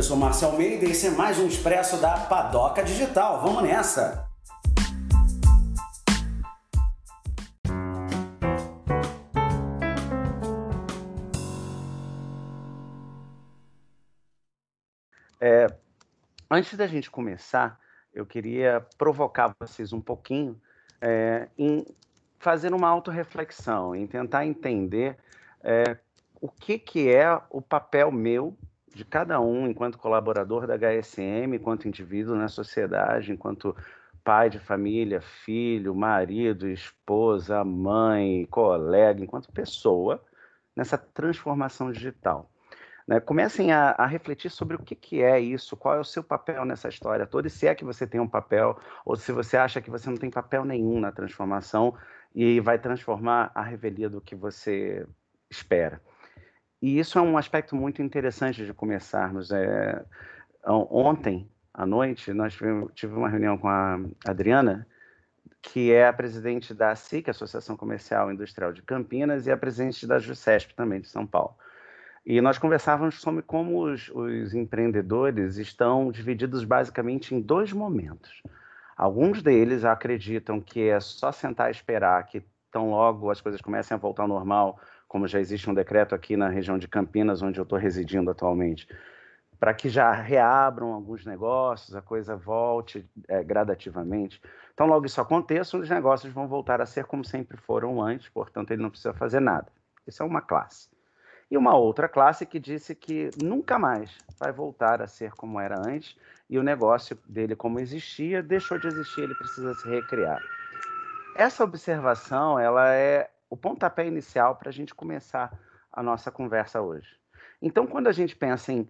Eu sou Marcel Almeida e esse é mais um Expresso da Padoca Digital. Vamos nessa! É, antes da gente começar, eu queria provocar vocês um pouquinho é, em fazer uma autorreflexão, em tentar entender é, o que, que é o papel meu, de cada um, enquanto colaborador da HSM, enquanto indivíduo na sociedade, enquanto pai de família, filho, marido, esposa, mãe, colega, enquanto pessoa, nessa transformação digital. Né? Comecem a, a, refletir sobre o que, que é isso, qual é o seu papel nessa história toda, e se é que você tem um papel, ou se você acha que você não tem papel nenhum na transformação e vai transformar a revelia do que você espera. E isso é um aspecto muito interessante de começarmos. É, ontem à noite, nós tivemos uma reunião com a Adriana, que é a presidente da SIC, Associação Comercial e Industrial de Campinas, e a presidente da JUCESP também, de São Paulo. E nós conversávamos sobre como os, os, empreendedores estão divididos basicamente em dois momentos. Alguns deles acreditam que é só sentar e esperar que tão logo as coisas comecem a voltar ao normal, como já existe um decreto aqui na região de Campinas, onde eu estou residindo atualmente, para que já reabram alguns negócios, a coisa volte é, gradativamente. Então, logo isso aconteça, os negócios vão voltar a ser como sempre foram antes, portanto, ele não precisa fazer nada. Isso é uma classe e uma outra classe que disse que nunca mais vai voltar a ser como era antes e o negócio dele, como existia, deixou de existir, ele precisa se recriar. Essa observação ela é o pontapé inicial para a gente começar a nossa conversa hoje. Então, quando a gente pensa em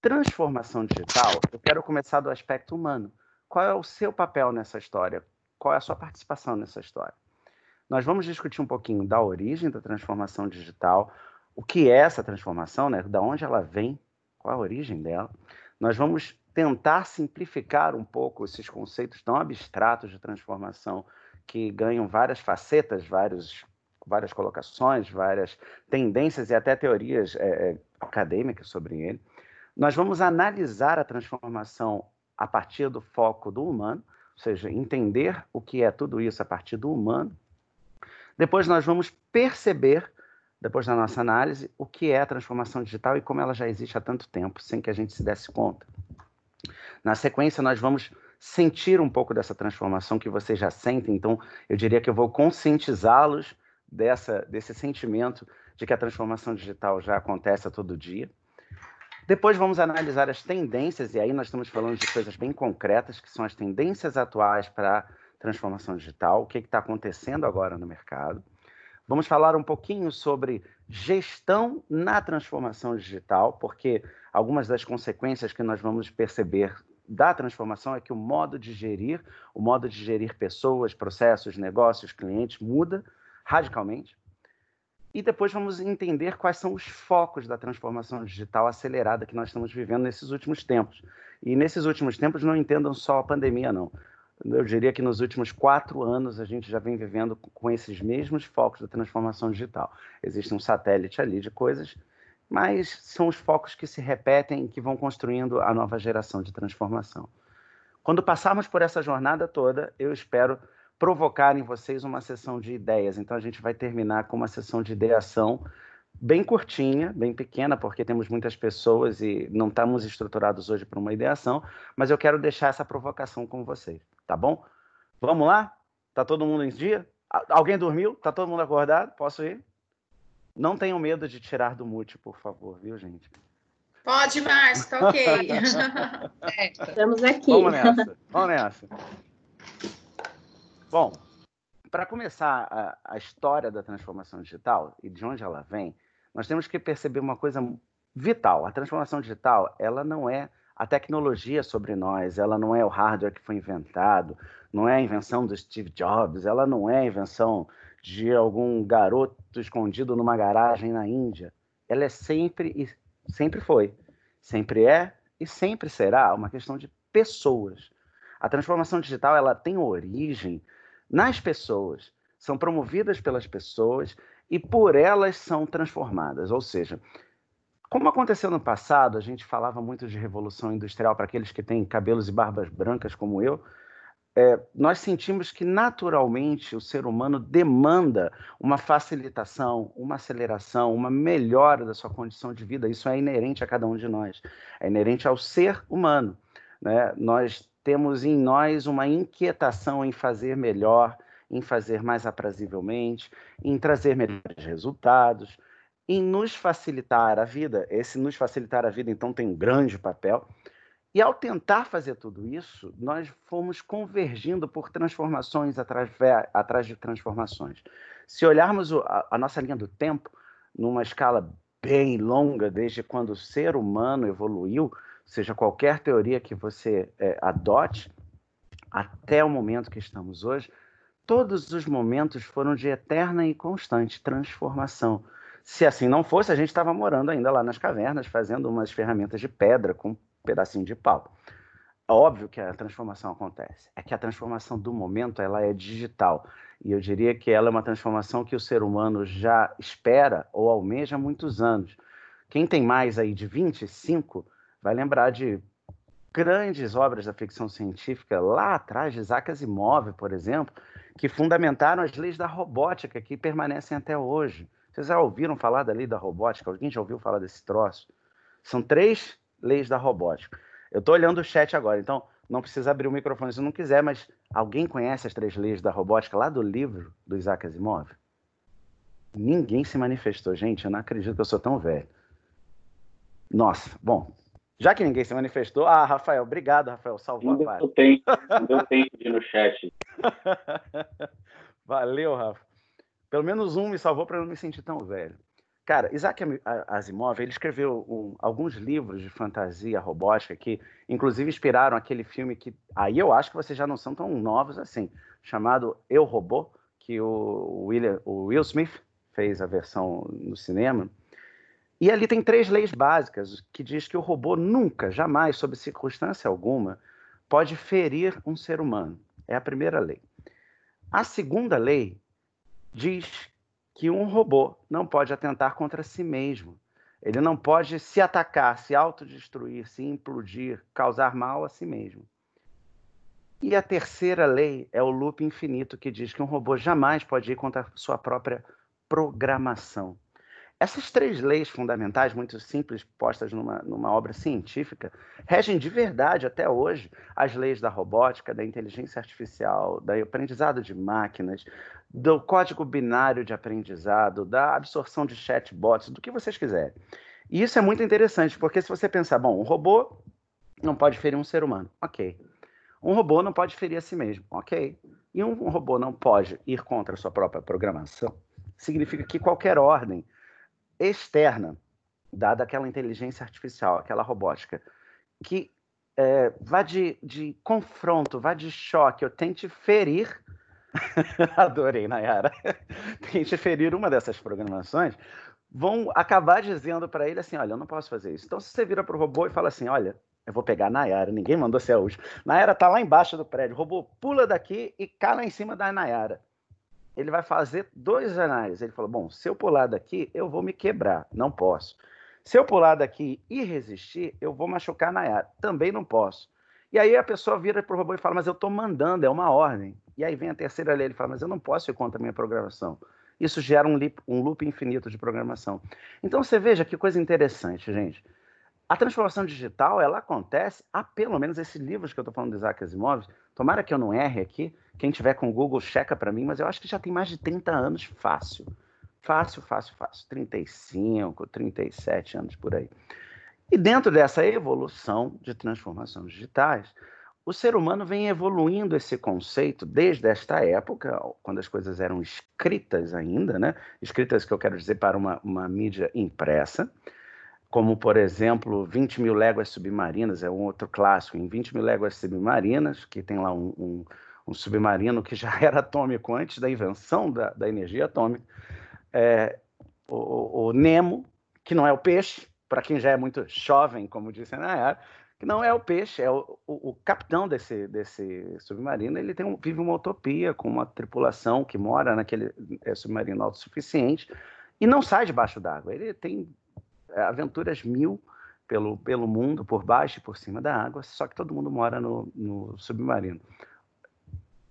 transformação digital, eu quero começar do aspecto humano. Qual é o seu papel nessa história? Qual é a sua participação nessa história? Nós vamos discutir um pouquinho da origem da transformação digital, o que é essa transformação, né? da onde ela vem, qual a origem dela. Nós vamos tentar simplificar um pouco esses conceitos tão abstratos de transformação que ganham várias facetas, vários, várias colocações, várias tendências e até teorias é, acadêmicas sobre ele. Nós vamos analisar a transformação a partir do foco do humano, ou seja, entender o que é tudo isso a partir do humano. Depois nós vamos perceber depois da nossa análise, o que é a transformação digital e como ela já existe há tanto tempo, sem que a gente se desse conta. Na sequência, nós vamos sentir um pouco dessa transformação que vocês já sentem, então eu diria que eu vou conscientizá-los dessa, desse sentimento de que a transformação digital já acontece a todo dia. Depois vamos analisar as tendências, e aí nós estamos falando de coisas bem concretas, que são as tendências atuais para a transformação digital, o que está acontecendo agora no mercado. Vamos falar um pouquinho sobre gestão na transformação digital, porque algumas das consequências que nós vamos perceber da transformação é que o modo de gerir, o modo de gerir pessoas, processos, negócios, clientes muda radicalmente. E depois vamos entender quais são os focos da transformação digital acelerada que nós estamos vivendo nesses últimos tempos. E nesses últimos tempos não entendam só a pandemia, não eu diria que nos últimos quatro anos a gente já vem vivendo com esses mesmos focos da transformação digital. Existe um satélite ali de coisas, mas são os focos que se repetem e que vão construindo a nova geração de transformação. Quando passarmos por essa jornada toda, eu espero provocar em vocês uma sessão de ideias. Então a gente vai terminar com uma sessão de ideação bem curtinha, bem pequena, porque temos muitas pessoas e não estamos estruturados hoje para uma ideação, mas eu quero deixar essa provocação com vocês, tá bom? Vamos lá? Tá todo mundo em dia? Alguém dormiu? Tá todo mundo acordado? Posso ir? Não tenham medo de tirar do mute, por favor, viu, gente? Pode, Márcio, tá ok. Estamos aqui. Vamos nessa, vamos nessa. Bom, para começar a, a história da transformação digital e de onde ela vem, nós temos que perceber uma coisa vital. A transformação digital, ela não é a tecnologia sobre nós, ela não é o hardware que foi inventado, não é a invenção do Steve Jobs, ela não é a invenção de algum garoto escondido numa garagem na Índia. Ela é sempre e sempre foi, sempre é e sempre será uma questão de pessoas. A transformação digital ela tem origem nas pessoas, são promovidas pelas pessoas e por elas são transformadas. Ou seja, como aconteceu no passado, a gente falava muito de revolução industrial para aqueles que têm cabelos e barbas brancas como eu. É, nós sentimos que naturalmente o ser humano demanda uma facilitação, uma aceleração, uma melhora da sua condição de vida. Isso é inerente a cada um de nós, é inerente ao ser humano. Né? Nós temos em nós uma inquietação em fazer melhor, em fazer mais aprazivelmente, em trazer melhores resultados, em nos facilitar a vida. Esse nos facilitar a vida, então, tem um grande papel. E ao tentar fazer tudo isso, nós fomos convergindo por transformações atrás, atrás de transformações. Se olharmos a nossa linha do tempo, numa escala bem longa, desde quando o ser humano evoluiu, seja qualquer teoria que você é, adote, até o momento que estamos hoje, todos os momentos foram de eterna e constante transformação. Se assim não fosse, a gente estava morando ainda lá nas cavernas, fazendo umas ferramentas de pedra com um pedacinho de pau. Óbvio que a transformação acontece. É que a transformação do momento ela é digital. E eu diria que ela é uma transformação que o ser humano já espera ou almeja há muitos anos. Quem tem mais aí de 25 vai lembrar de grandes obras da ficção científica lá atrás, de Isaac Asimov, por exemplo, que fundamentaram as leis da robótica que permanecem até hoje. Vocês já ouviram falar da lei da robótica? Alguém já ouviu falar desse troço? São três leis da robótica. Eu estou olhando o chat agora, então não precisa abrir o microfone se não quiser, mas alguém conhece as três leis da robótica lá do livro do Isaac Asimov? Ninguém se manifestou. Gente, eu não acredito que eu sou tão velho. Nossa, bom, já que ninguém se manifestou, ah, Rafael, obrigado, Rafael, salvou a paz. Deu tempo, não deu tempo de ir no chat. Valeu, Rafa. Pelo menos um me salvou para não me sentir tão velho. Cara, Isaac Asimov, ele escreveu um, alguns livros de fantasia robótica que, inclusive, inspiraram aquele filme que, aí eu acho que vocês já não são tão novos assim, chamado Eu, Robô, que o, William, o Will Smith fez a versão no cinema. E ali tem três leis básicas que diz que o robô nunca, jamais, sob circunstância alguma, pode ferir um ser humano. É a primeira lei. A segunda lei diz que um robô não pode atentar contra si mesmo. Ele não pode se atacar, se autodestruir, se implodir, causar mal a si mesmo. E a terceira lei é o loop infinito, que diz que um robô jamais pode ir contra sua própria programação. Essas três leis fundamentais, muito simples, postas numa, numa obra científica, regem de verdade até hoje as leis da robótica, da inteligência artificial, do aprendizado de máquinas, do código binário de aprendizado, da absorção de chatbots, do que vocês quiserem. E isso é muito interessante, porque se você pensar, bom, um robô não pode ferir um ser humano, ok. Um robô não pode ferir a si mesmo, ok. E um robô não pode ir contra a sua própria programação, significa que qualquer ordem externa, dada aquela inteligência artificial, aquela robótica, que é, vá de, de confronto, vá de choque, eu tente ferir. Adorei, Nayara. tente ferir uma dessas programações, vão acabar dizendo para ele assim: olha, eu não posso fazer isso. Então, se você vira para o robô e fala assim: olha, eu vou pegar a Nayara, ninguém mandou ser última. Nayara está lá embaixo do prédio, o robô pula daqui e cai lá em cima da Nayara ele vai fazer dois análises. Ele falou: bom, se eu pular daqui, eu vou me quebrar, não posso. Se eu pular daqui e resistir, eu vou machucar na Nayara, também não posso. E aí a pessoa vira para o robô e fala: mas eu estou mandando, é uma ordem. E aí vem a terceira lei, ele fala: mas eu não posso ir contra a minha programação. Isso gera um loop, um loop infinito de programação. Então você veja que coisa interessante, gente. A transformação digital, ela acontece há pelo menos esses livros que eu estou falando de Isaac Asimov, tomara que eu não erre aqui, quem tiver com o Google checa para mim, mas eu acho que já tem mais de 30 anos fácil. Fácil, fácil, fácil. 35, 37 anos por aí. E dentro dessa evolução de transformações digitais, o ser humano vem evoluindo esse conceito desde esta época, quando as coisas eram escritas ainda, né? Escritas que eu quero dizer para uma, uma mídia impressa, como, por exemplo, 20 mil léguas submarinas, é um outro clássico, em 20 mil léguas submarinas, que tem lá um, um, um submarino que já era atômico antes da invenção da, da energia atômica, é, o, o, Nemo, que não é o peixe, para quem já é muito jovem, como disse a Nayara, que não é o peixe, é o, o, o capitão desse, desse submarino, ele tem um, vive uma utopia com uma tripulação que mora naquele é, submarino autossuficiente e não sai debaixo d'água. Ele tem aventuras mil pelo, pelo mundo, por baixo e por cima da água, só que todo mundo mora no, no submarino.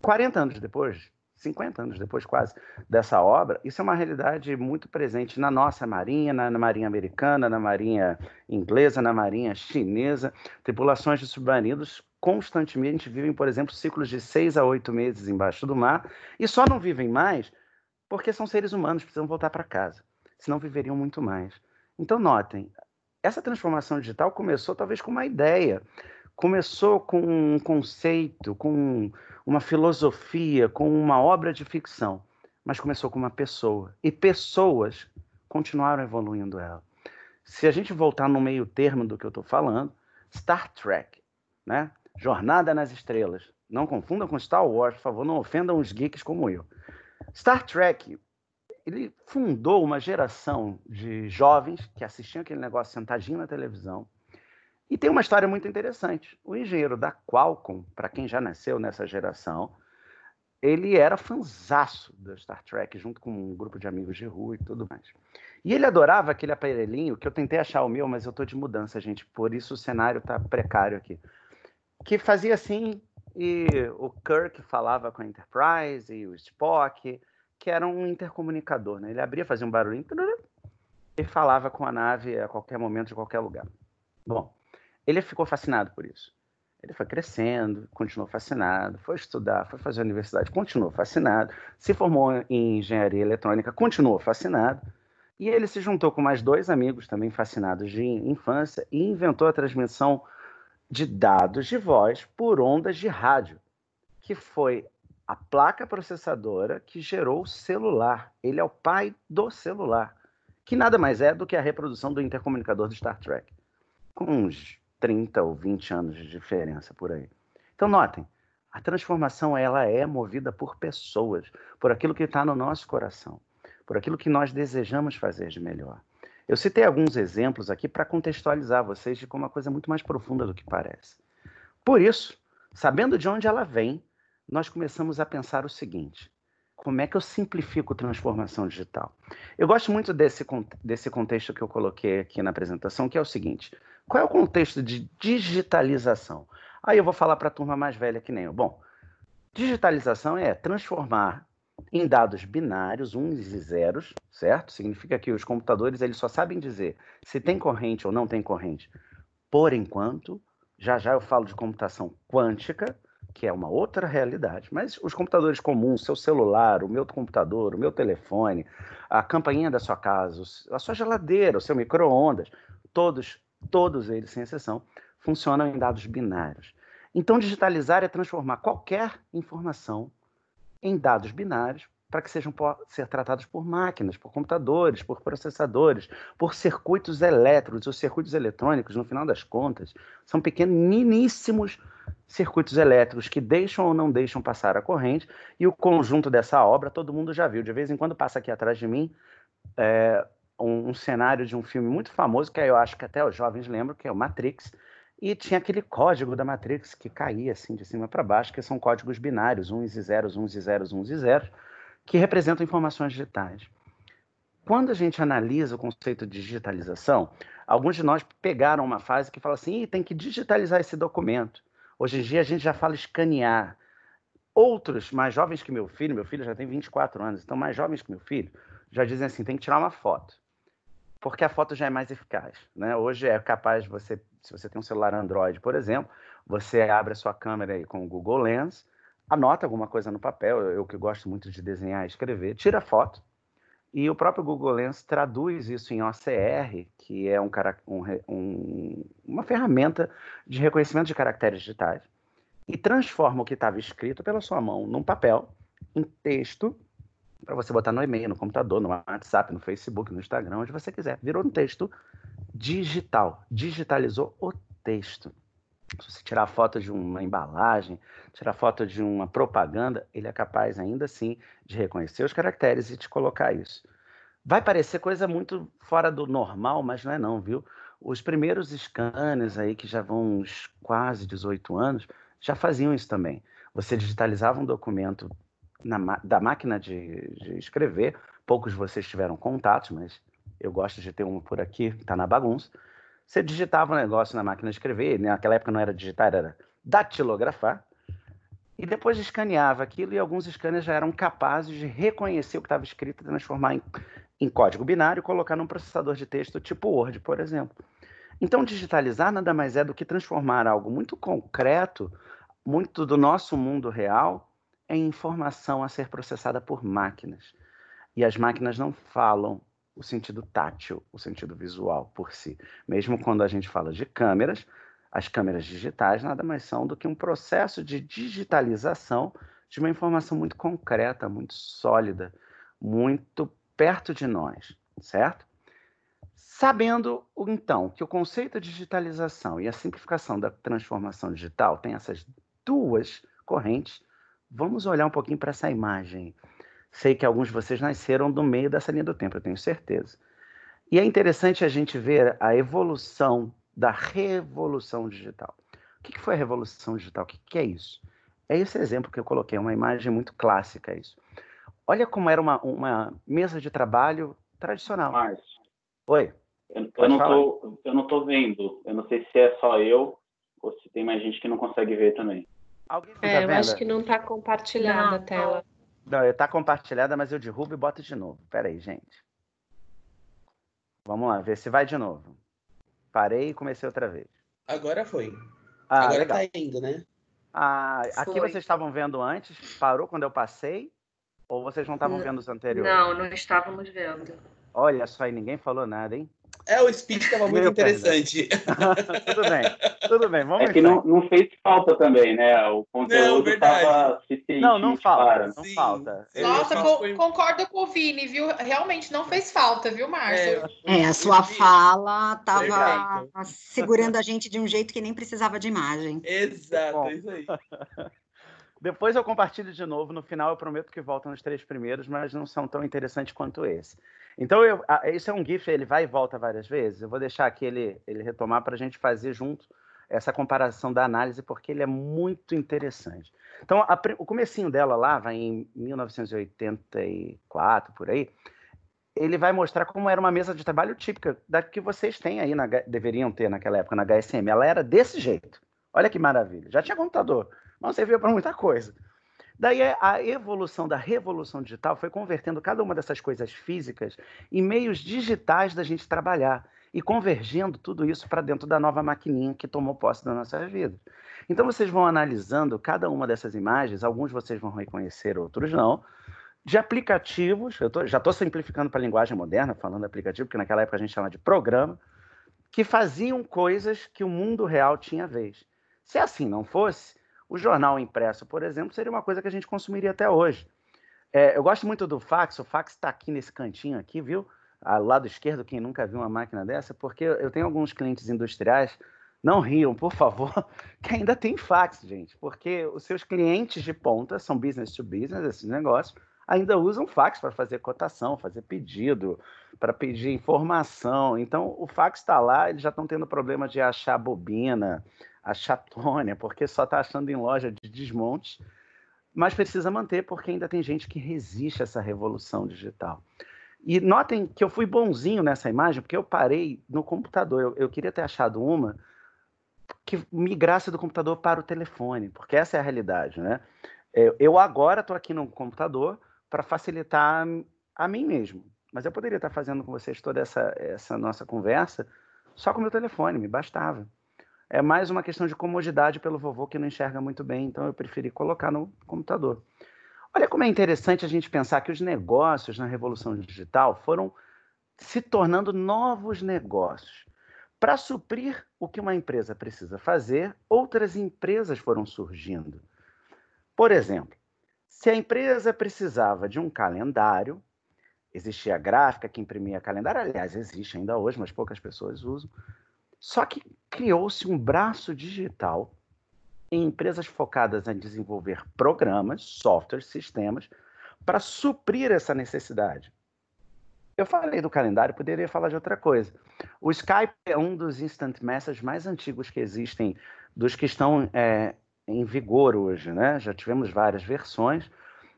40 anos depois, 50 anos depois quase dessa obra, isso é uma realidade muito presente na nossa marinha, na, na, marinha americana, na marinha inglesa, na marinha chinesa. Tripulações de submarinos constantemente vivem, por exemplo, ciclos de seis a oito meses embaixo do mar e só não vivem mais porque são seres humanos, precisam voltar para casa, senão viveriam muito mais. Então, notem, essa transformação digital começou talvez com uma ideia, começou com um conceito, com uma filosofia, com uma obra de ficção, mas começou com uma pessoa. E pessoas continuaram evoluindo ela. Se a gente voltar no meio termo do que eu estou falando, Star Trek, né? Jornada nas Estrelas. Não confundam com Star Wars, por favor, não ofendam os geeks como eu. Star Trek, ele fundou uma geração de jovens que assistiam aquele negócio sentadinho na televisão, e tem uma história muito interessante. O engenheiro da Qualcomm, para quem já nasceu nessa geração, ele era fanzaço do Star Trek, junto com um grupo de amigos de rua e tudo mais. E ele adorava aquele aparelhinho, que eu tentei achar o meu, mas eu estou de mudança, gente, por isso o cenário está precário aqui. Que fazia assim, e o Kirk falava com a Enterprise, e o Spock, que era um intercomunicador, né? Ele abria, fazia um barulhinho, e falava com a nave a qualquer momento, de qualquer lugar. Bom, ele ficou fascinado por isso. Ele foi crescendo, continuou fascinado, foi estudar, foi fazer a universidade, continuou fascinado, se formou em engenharia eletrônica, continuou fascinado. E ele se juntou com mais dois amigos também fascinados de infância e inventou a transmissão de dados de voz por ondas de rádio, que foi a placa processadora que gerou o celular. Ele é o pai do celular, que nada mais é do que a reprodução do intercomunicador do Star Trek. Com uns 30 ou 20 anos de diferença por aí. Então, notem, a transformação ela é movida por pessoas, por aquilo que está no nosso coração, por aquilo que nós desejamos fazer de melhor. Eu citei alguns exemplos aqui para contextualizar vocês de como uma coisa é muito mais profunda do que parece. Por isso, sabendo de onde ela vem, nós começamos a pensar o seguinte: como é que eu simplifico transformação digital? Eu gosto muito desse, desse contexto que eu coloquei aqui na apresentação, que é o seguinte: qual é o contexto de digitalização? Aí eu vou falar para a turma mais velha que nem eu. Bom, digitalização é transformar em dados binários, uns e zeros, certo? Significa que os computadores eles só sabem dizer se tem corrente ou não tem corrente. Por enquanto, já já eu falo de computação quântica, que é uma outra realidade. Mas os computadores comuns, seu celular, o meu computador, o meu telefone, a campainha da sua casa, a sua geladeira, o seu micro-ondas, todos todos eles, sem exceção, funcionam em dados binários. Então, digitalizar é transformar qualquer informação em dados binários para que sejam ser tratados por máquinas, por computadores, por processadores, por circuitos elétricos. Os circuitos eletrônicos, no final das contas, são pequeníssimos circuitos elétricos que deixam ou não deixam passar a corrente, e o conjunto dessa obra todo mundo já viu. De vez em quando passa aqui atrás de mim é, um, um, cenário de um filme muito famoso, que eu acho que até os jovens lembram, que é o Matrix, e tinha aquele código da Matrix que caía assim de cima para baixo, que são códigos binários, uns e zeros, uns e zeros, uns e zeros, que representam informações digitais. Quando a gente analisa o conceito de digitalização, alguns de nós pegaram uma fase que fala assim, tem que digitalizar esse documento. Hoje em dia a gente já fala escanear. Outros, mais jovens que meu filho, meu filho já tem 24 anos, então mais jovens que meu filho, já dizem assim, tem que tirar uma foto porque a foto já é mais eficaz. Né? Hoje é capaz de você, se você tem um celular Android, por exemplo, você abre a sua câmera aí com o Google Lens, anota alguma coisa no papel, eu que gosto muito de desenhar e escrever, tira foto, e o próprio Google Lens traduz isso em OCR, que é um, um, uma ferramenta de reconhecimento de caracteres digitais, e transforma o que estava escrito pela sua mão num papel, em texto, para você botar no e-mail, no computador, no WhatsApp, no Facebook, no Instagram, onde você quiser. Virou um texto digital, digitalizou o texto. Se você tirar foto de uma embalagem, tirar foto de uma propaganda, ele é capaz ainda assim de reconhecer os caracteres e te colocar isso. Vai parecer coisa muito fora do normal, mas não é não, viu? Os primeiros scanners aí, que já vão uns quase 18 anos, já faziam isso também. Você digitalizava um documento na, da máquina de, de, escrever. Poucos de vocês tiveram contatos, mas eu gosto de ter um por aqui, tá na bagunça. Você digitava um negócio na máquina de escrever, naquela época não era digitar, era datilografar, e depois escaneava aquilo e alguns scanners já eram capazes de reconhecer o que estava escrito e transformar em, em código binário e colocar num processador de texto tipo Word, por exemplo. Então, digitalizar nada mais é do que transformar algo muito concreto, muito do nosso mundo real, em informação a ser processada por máquinas. E as máquinas não falam o sentido tátil, o sentido visual por si. Mesmo quando a gente fala de câmeras, as câmeras digitais nada mais são do que um processo de digitalização de uma informação muito concreta, muito sólida, muito perto de nós, certo? Sabendo, então, que o conceito de digitalização e a simplificação da transformação digital tem essas duas correntes, vamos olhar um pouquinho para essa imagem. Sei que alguns de vocês nasceram no meio dessa linha do tempo, eu tenho certeza. E é interessante a gente ver a evolução da revolução digital. O que foi a revolução digital? O que é isso? É esse exemplo que eu coloquei, uma imagem muito clássica isso. Olha como era uma, uma mesa de trabalho tradicional. Márcio. Oi. Eu, eu não tô, eu não tô vendo. Eu não sei se é só eu ou se tem mais gente que não consegue ver também. Alguém é, tá eu acho que não está compartilhada não, a tela. Não, está compartilhada, mas eu derrubo e boto de novo. Pera aí, gente. Vamos lá, ver se vai de novo. Parei e comecei outra vez. Agora foi. Ah, Agora legal. tá indo, né? Ah, aqui vocês estavam vendo antes? Parou quando eu passei? Ou vocês não estavam vendo os anteriores? Não, não estávamos vendo. Olha só, e ninguém falou nada, hein? É, o speech estava muito interessante. tudo bem, tudo bem, vamos É que não, não, fez falta também, né? O conteúdo estava Não, não falta, não Sim. falta. Nossa, co foi... concordo com o Vini, viu? Realmente não fez falta, viu, Márcio? É, é a sua fala estava segurando a gente de um jeito que nem precisava de imagem. Exato, é isso aí. Depois eu compartilho de novo. No final, eu prometo que voltam nos três primeiros, mas não são tão interessantes quanto esse. Então, eu, isso é um GIF, ele vai e volta várias vezes. Eu vou deixar aqui ele, ele retomar para a gente fazer junto essa comparação da análise, porque ele é muito interessante. Então, a, o comecinho dela lá, vai em 1984, por aí, ele vai mostrar como era uma mesa de trabalho típica da que vocês têm aí, na, deveriam ter naquela época na HSM. Ela era desse jeito. Olha que maravilha. Já tinha computador, mas servia para muita coisa. Daí a evolução da revolução digital foi convertendo cada uma dessas coisas físicas em meios digitais da gente trabalhar e convergendo tudo isso para dentro da nova maquininha que tomou posse da nossa vida. Então vocês vão analisando cada uma dessas imagens, alguns vocês vão reconhecer, outros não, de aplicativos, eu tô, já estou simplificando para a linguagem moderna, falando aplicativo, porque naquela época a gente chama de programa, que faziam coisas que o mundo real tinha vez. Se assim não fosse, o jornal impresso, por exemplo, seria uma coisa que a gente consumiria até hoje. É, eu gosto muito do fax, o fax está aqui nesse cantinho aqui, viu? Ao lado esquerdo, quem nunca viu uma máquina dessa, porque eu tenho alguns clientes industriais, não riam, por favor, que ainda tem fax, gente, porque os seus clientes de ponta são business to business, esses negócios, ainda usam fax para fazer cotação, fazer pedido, para pedir informação. Então, o fax está lá, eles já estão tendo problema de achar bobina, a chatônia, porque só está achando em loja de desmonte, mas precisa manter porque ainda tem gente que resiste a essa revolução digital. E notem que eu fui bonzinho nessa imagem, porque eu parei no computador. Eu, eu queria ter achado uma que migrasse do computador para o telefone, porque essa é a realidade, né? Eu, eu agora estou aqui no computador para facilitar a mim mesmo, mas eu poderia estar fazendo com vocês toda essa, essa nossa conversa só com o meu telefone, me bastava é mais uma questão de comodidade pelo vovô que não enxerga muito bem, então eu preferi colocar no computador. Olha como é interessante a gente pensar que os negócios na revolução digital foram se tornando novos negócios. Para suprir o que uma empresa precisa fazer, outras empresas foram surgindo. Por exemplo, se a empresa precisava de um calendário, existia a gráfica que imprimia calendário, aliás, existe ainda hoje, mas poucas pessoas usam. Só que criou-se um braço digital em empresas focadas em desenvolver programas, softwares, sistemas para suprir essa necessidade. Eu falei do calendário, poderia falar de outra coisa. O Skype é um dos instant messages mais antigos que existem, dos que estão é, em vigor hoje, né? Já tivemos várias versões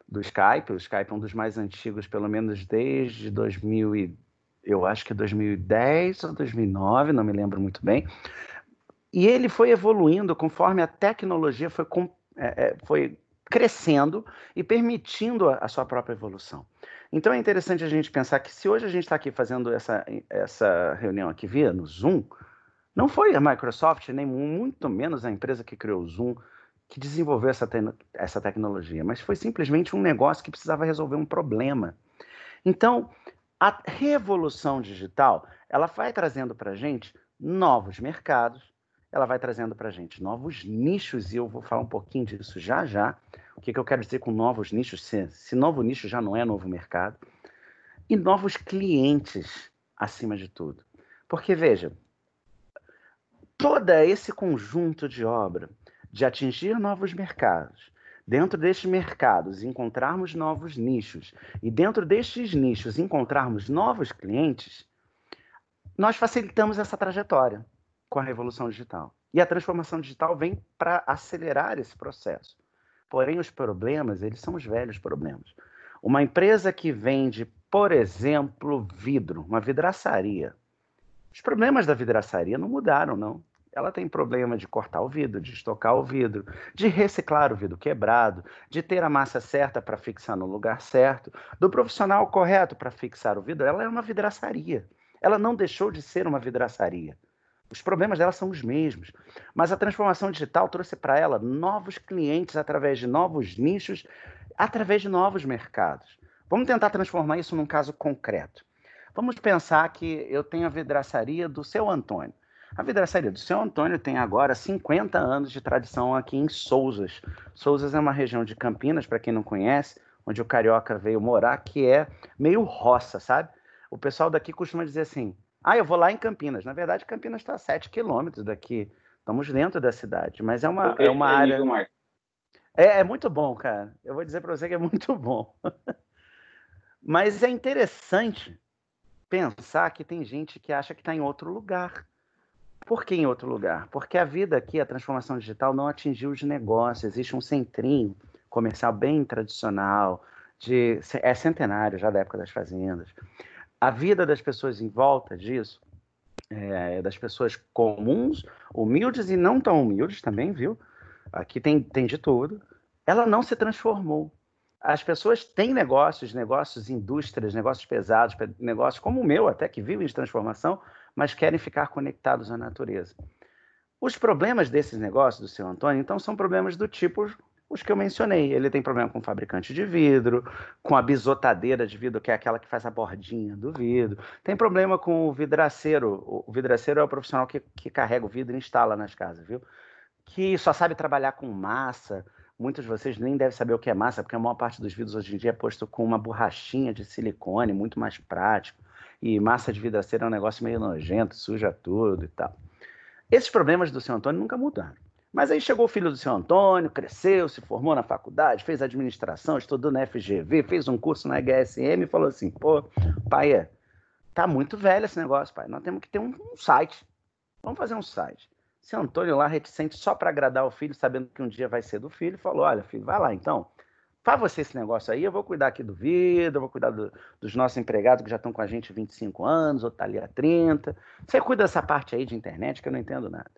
do Skype. O Skype é um dos mais antigos, pelo menos desde 2000 eu acho que 2010 ou 2009, não me lembro muito bem. E ele foi evoluindo conforme a tecnologia foi, é, é, foi crescendo e permitindo a, a, sua própria evolução. Então é interessante a gente pensar que se hoje a gente está aqui fazendo essa, essa reunião aqui via no Zoom, não foi a Microsoft, nem muito menos a empresa que criou o Zoom, que desenvolveu essa, te essa tecnologia, mas foi simplesmente um negócio que precisava resolver um problema. Então, a revolução digital, ela vai trazendo para a gente novos mercados, ela vai trazendo para a gente novos nichos, e eu vou falar um pouquinho disso já já. O que, que eu quero dizer com novos nichos, se, se novo nicho já não é novo mercado. E novos clientes, acima de tudo. Porque, veja, todo esse conjunto de obra de atingir novos mercados, dentro destes mercados encontrarmos novos nichos e dentro destes nichos encontrarmos novos clientes, nós facilitamos essa trajetória com a revolução digital. E a transformação digital vem para acelerar esse processo. Porém, os problemas, eles são os velhos problemas. Uma empresa que vende, por exemplo, vidro, uma vidraçaria. Os problemas da vidraçaria não mudaram, não ela tem problema de cortar o vidro, de estocar o vidro, de reciclar o vidro quebrado, de ter a massa certa para fixar no lugar certo, do profissional correto para fixar o vidro. Ela é uma vidraçaria. Ela não deixou de ser uma vidraçaria. Os problemas dela são os mesmos, mas a transformação digital trouxe para ela novos clientes através de novos nichos, através de novos mercados. Vamos tentar transformar isso num caso concreto. Vamos pensar que eu tenho a vidraçaria do seu Antônio. A vidraçaria do seu Antônio tem agora 50 anos de tradição aqui em Souzas. Souzas é uma região de Campinas, para quem não conhece, onde o carioca veio morar, que é meio roça, sabe? O pessoal daqui costuma dizer assim: ah, eu vou lá em Campinas. Na verdade, Campinas está a 7 quilômetros daqui. Estamos dentro da cidade, mas é uma, é uma área. É, é muito bom, cara. Eu vou dizer para você que é muito bom. mas é interessante pensar que tem gente que acha que está em outro lugar. Por que em outro lugar? Porque a vida aqui, a transformação digital, não atingiu os negócios. Existe um centrinho comercial bem tradicional, de, é centenário já da época das fazendas. A vida das pessoas em volta disso, é, das pessoas comuns, humildes e não tão humildes também, viu? Aqui tem, tem de tudo. Ela não se transformou. As pessoas têm negócios, negócios, indústrias, negócios pesados, negócios como o meu até, que vivem de transformação, mas querem ficar conectados à natureza. Os problemas desses negócios do seu Antônio, então, são problemas do tipo os que eu mencionei. Ele tem problema com o fabricante de vidro, com a bisotadeira de vidro, que é aquela que faz a bordinha do vidro. Tem problema com o vidraceiro. O vidraceiro é o profissional que, que carrega o vidro e instala nas casas, viu? Que só sabe trabalhar com massa. Muitos de vocês nem devem saber o que é massa, porque a maior parte dos vidros hoje em dia é posto com uma borrachinha de silicone, muito mais prático e massa de vidraceira é um negócio meio nojento, suja tudo e tal. Esses problemas do seu Antônio nunca mudaram. Mas aí chegou o filho do seu Antônio, cresceu, se formou na faculdade, fez administração, estudou na FGV, fez um curso na HSM e falou assim: pô, pai, é, tá muito velho esse negócio, pai. Nós temos que ter um, um site. Vamos fazer um site. Seu Antônio lá, reticente só para agradar o filho, sabendo que um dia vai ser do filho, falou: olha, filho, vai lá então faz você esse negócio aí, eu vou cuidar aqui do vidro, vou cuidar do, dos nossos empregados que já estão com a gente há 25 anos, ou tá ali há 30. Você cuida dessa parte aí de internet que eu não entendo nada.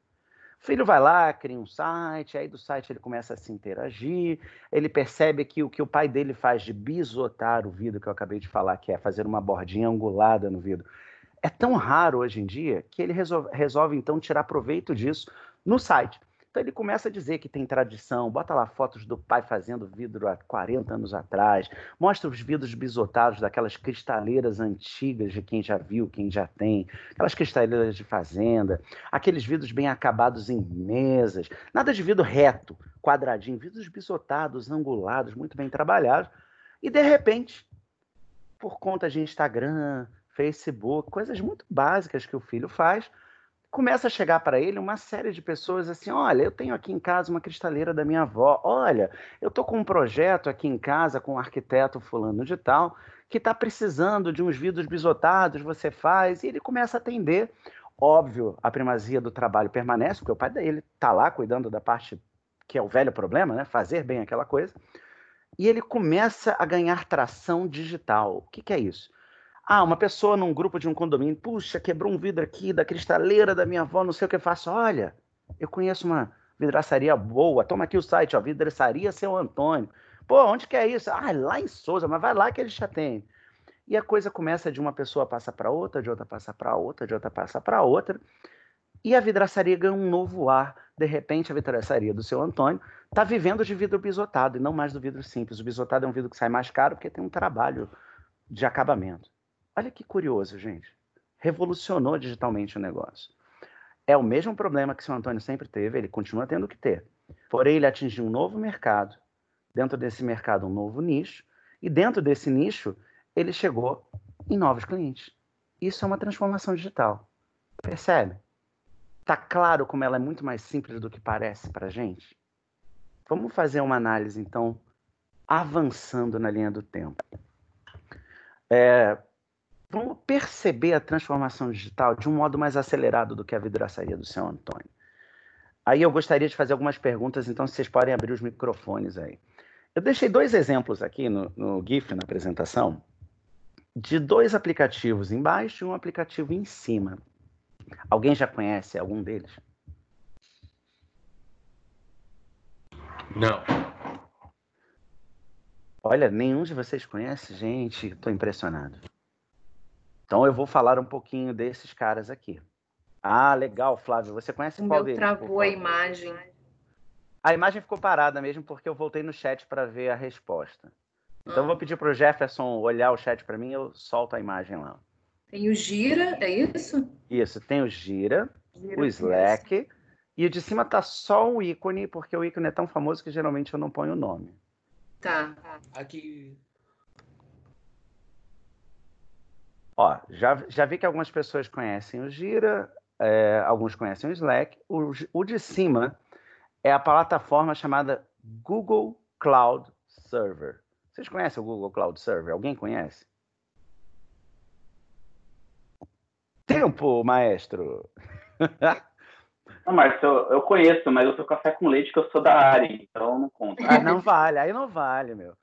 O filho vai lá, cria um site, aí do site ele começa a se interagir, ele percebe que o que o pai dele faz de bisotar o vidro, que eu acabei de falar, que é fazer uma bordinha angulada no vidro, é tão raro hoje em dia que ele resolve, resolve então tirar proveito disso no site. Então ele começa a dizer que tem tradição, bota lá fotos do pai fazendo vidro há 40 anos atrás, mostra os vidros bisotados daquelas cristaleiras antigas de quem já viu, quem já tem, aquelas cristaleiras de fazenda, aqueles vidros bem acabados em mesas, nada de vidro reto, quadradinho, vidros bisotados, angulados, muito bem trabalhados. E de repente, por conta de Instagram, Facebook, coisas muito básicas que o filho faz, começa a chegar para ele uma série de pessoas assim: olha, eu tenho aqui em casa uma cristaleira da minha avó, olha, eu estou com um projeto aqui em casa com um arquiteto fulano de tal, que está precisando de uns vidros bisotados, você faz, e ele começa a atender. Óbvio, a primazia do trabalho permanece, porque o pai dele está lá cuidando da parte que é o velho problema, né? Fazer bem aquela coisa. E ele começa a ganhar tração digital. O que, que é isso? Ah, uma pessoa num grupo de um condomínio, puxa, quebrou um vidro aqui da cristaleira da minha avó, não sei o que eu faço. Olha, eu conheço uma vidraçaria boa, toma aqui o site, ó, vidraçaria Seu Antônio. Pô, onde que é isso? Ah, lá em Souza, mas vai lá que eles já têm. E a coisa começa de uma pessoa passa para outra, de outra passa para outra, de outra passa para outra. E a vidraçaria ganha um novo ar. De repente, a vidraçaria do seu Antônio está vivendo de vidro bisotado e não mais do vidro simples. O bisotado é um vidro que sai mais caro porque tem um trabalho de acabamento. Olha que curioso, gente. Revolucionou digitalmente o negócio. É o mesmo problema que o seu Antônio sempre teve, ele continua tendo que ter. Porém, ele atingiu um novo mercado, dentro desse mercado, um novo nicho, e dentro desse nicho, ele chegou em novos clientes. Isso é uma transformação digital. Percebe? Tá claro como ela é muito mais simples do que parece para gente? Vamos fazer uma análise, então, avançando na linha do tempo. É, vamos perceber a transformação digital de um modo mais acelerado do que a vidraçaria do seu Antônio. Aí eu gostaria de fazer algumas perguntas, então vocês podem abrir os microfones aí. Eu deixei dois exemplos aqui no, no GIF, na apresentação, de dois aplicativos embaixo e um aplicativo em cima. Alguém já conhece algum deles? Não. Olha, nenhum de vocês conhece? Gente, estou impressionado. Então eu vou falar um pouquinho desses caras aqui. Ah, legal, Flávio. Você conhece o qual meu deles? travou a imagem. A imagem ficou parada mesmo porque eu voltei no chat para ver a resposta. Então eu vou pedir para o Jefferson olhar o chat para mim e eu solto a imagem lá. Tem o Gira, é isso? Isso, tem o Gira, Gira o Slack, e o de cima tá só o ícone, porque o ícone é tão famoso que geralmente eu não ponho o nome. Tá. Aqui. Ó, já, já vi que algumas pessoas conhecem o Gira, é, alguns conhecem o Slack. O, o de cima é a plataforma chamada Google Cloud Server. Vocês conhecem o Google Cloud Server? Alguém conhece? Tempo, maestro. Não, Márcio, eu, eu conheço, mas eu sou café com leite que eu sou da área, então não conta. Ah, não vale, aí não vale, meu.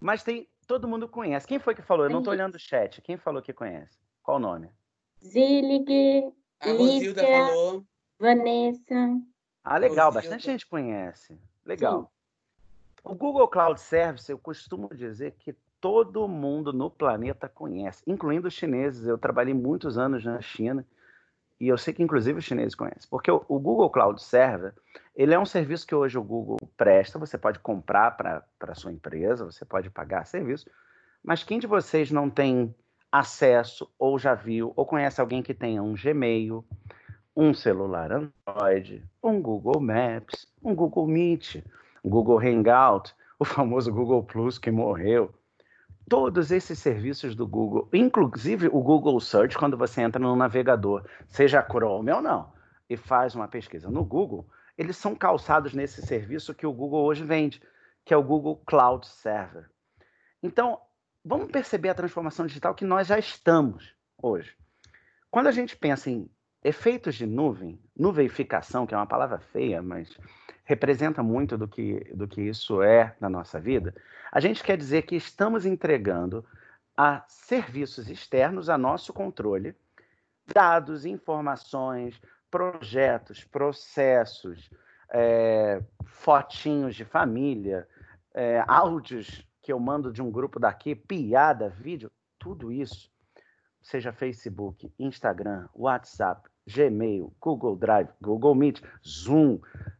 Mas tem, todo mundo conhece. Quem foi que falou? Eu não estou olhando o chat. Quem falou que conhece? Qual o nome? Zillig, A Rosilda Lívia, falou. Vanessa. Ah, legal, Rosilda. bastante gente conhece. Legal. O Google Cloud Service, eu costumo dizer que todo mundo no planeta conhece, incluindo os chineses. Eu trabalhei muitos anos na China e eu sei que inclusive os chineses conhecem, porque o, Google Cloud Server, ele é um serviço que hoje o Google presta, você pode comprar para a sua empresa, você pode pagar serviço, mas quem de vocês não tem acesso ou já viu ou conhece alguém que tenha um Gmail, um celular Android, um Google Maps, um Google Meet, um Google Hangout, o famoso Google Plus que morreu. Todos esses serviços do Google, inclusive o Google Search, quando você entra no navegador, seja Chrome ou não, e faz uma pesquisa no Google, eles são calçados nesse serviço que o Google hoje vende, que é o Google Cloud Server. Então, vamos perceber a transformação digital que nós já estamos hoje. Quando a gente pensa em efeitos de nuvem, nuveificação, que é uma palavra feia, mas representa muito do que, do que isso é na nossa vida, a gente quer dizer que estamos entregando a serviços externos a nosso controle dados, informações, projetos, processos, é, fotinhos de família, é, áudios que eu mando de um grupo daqui, piada, vídeo, tudo isso, seja Facebook, Instagram, WhatsApp, Gmail, Google Drive, Google Meet, Zoom,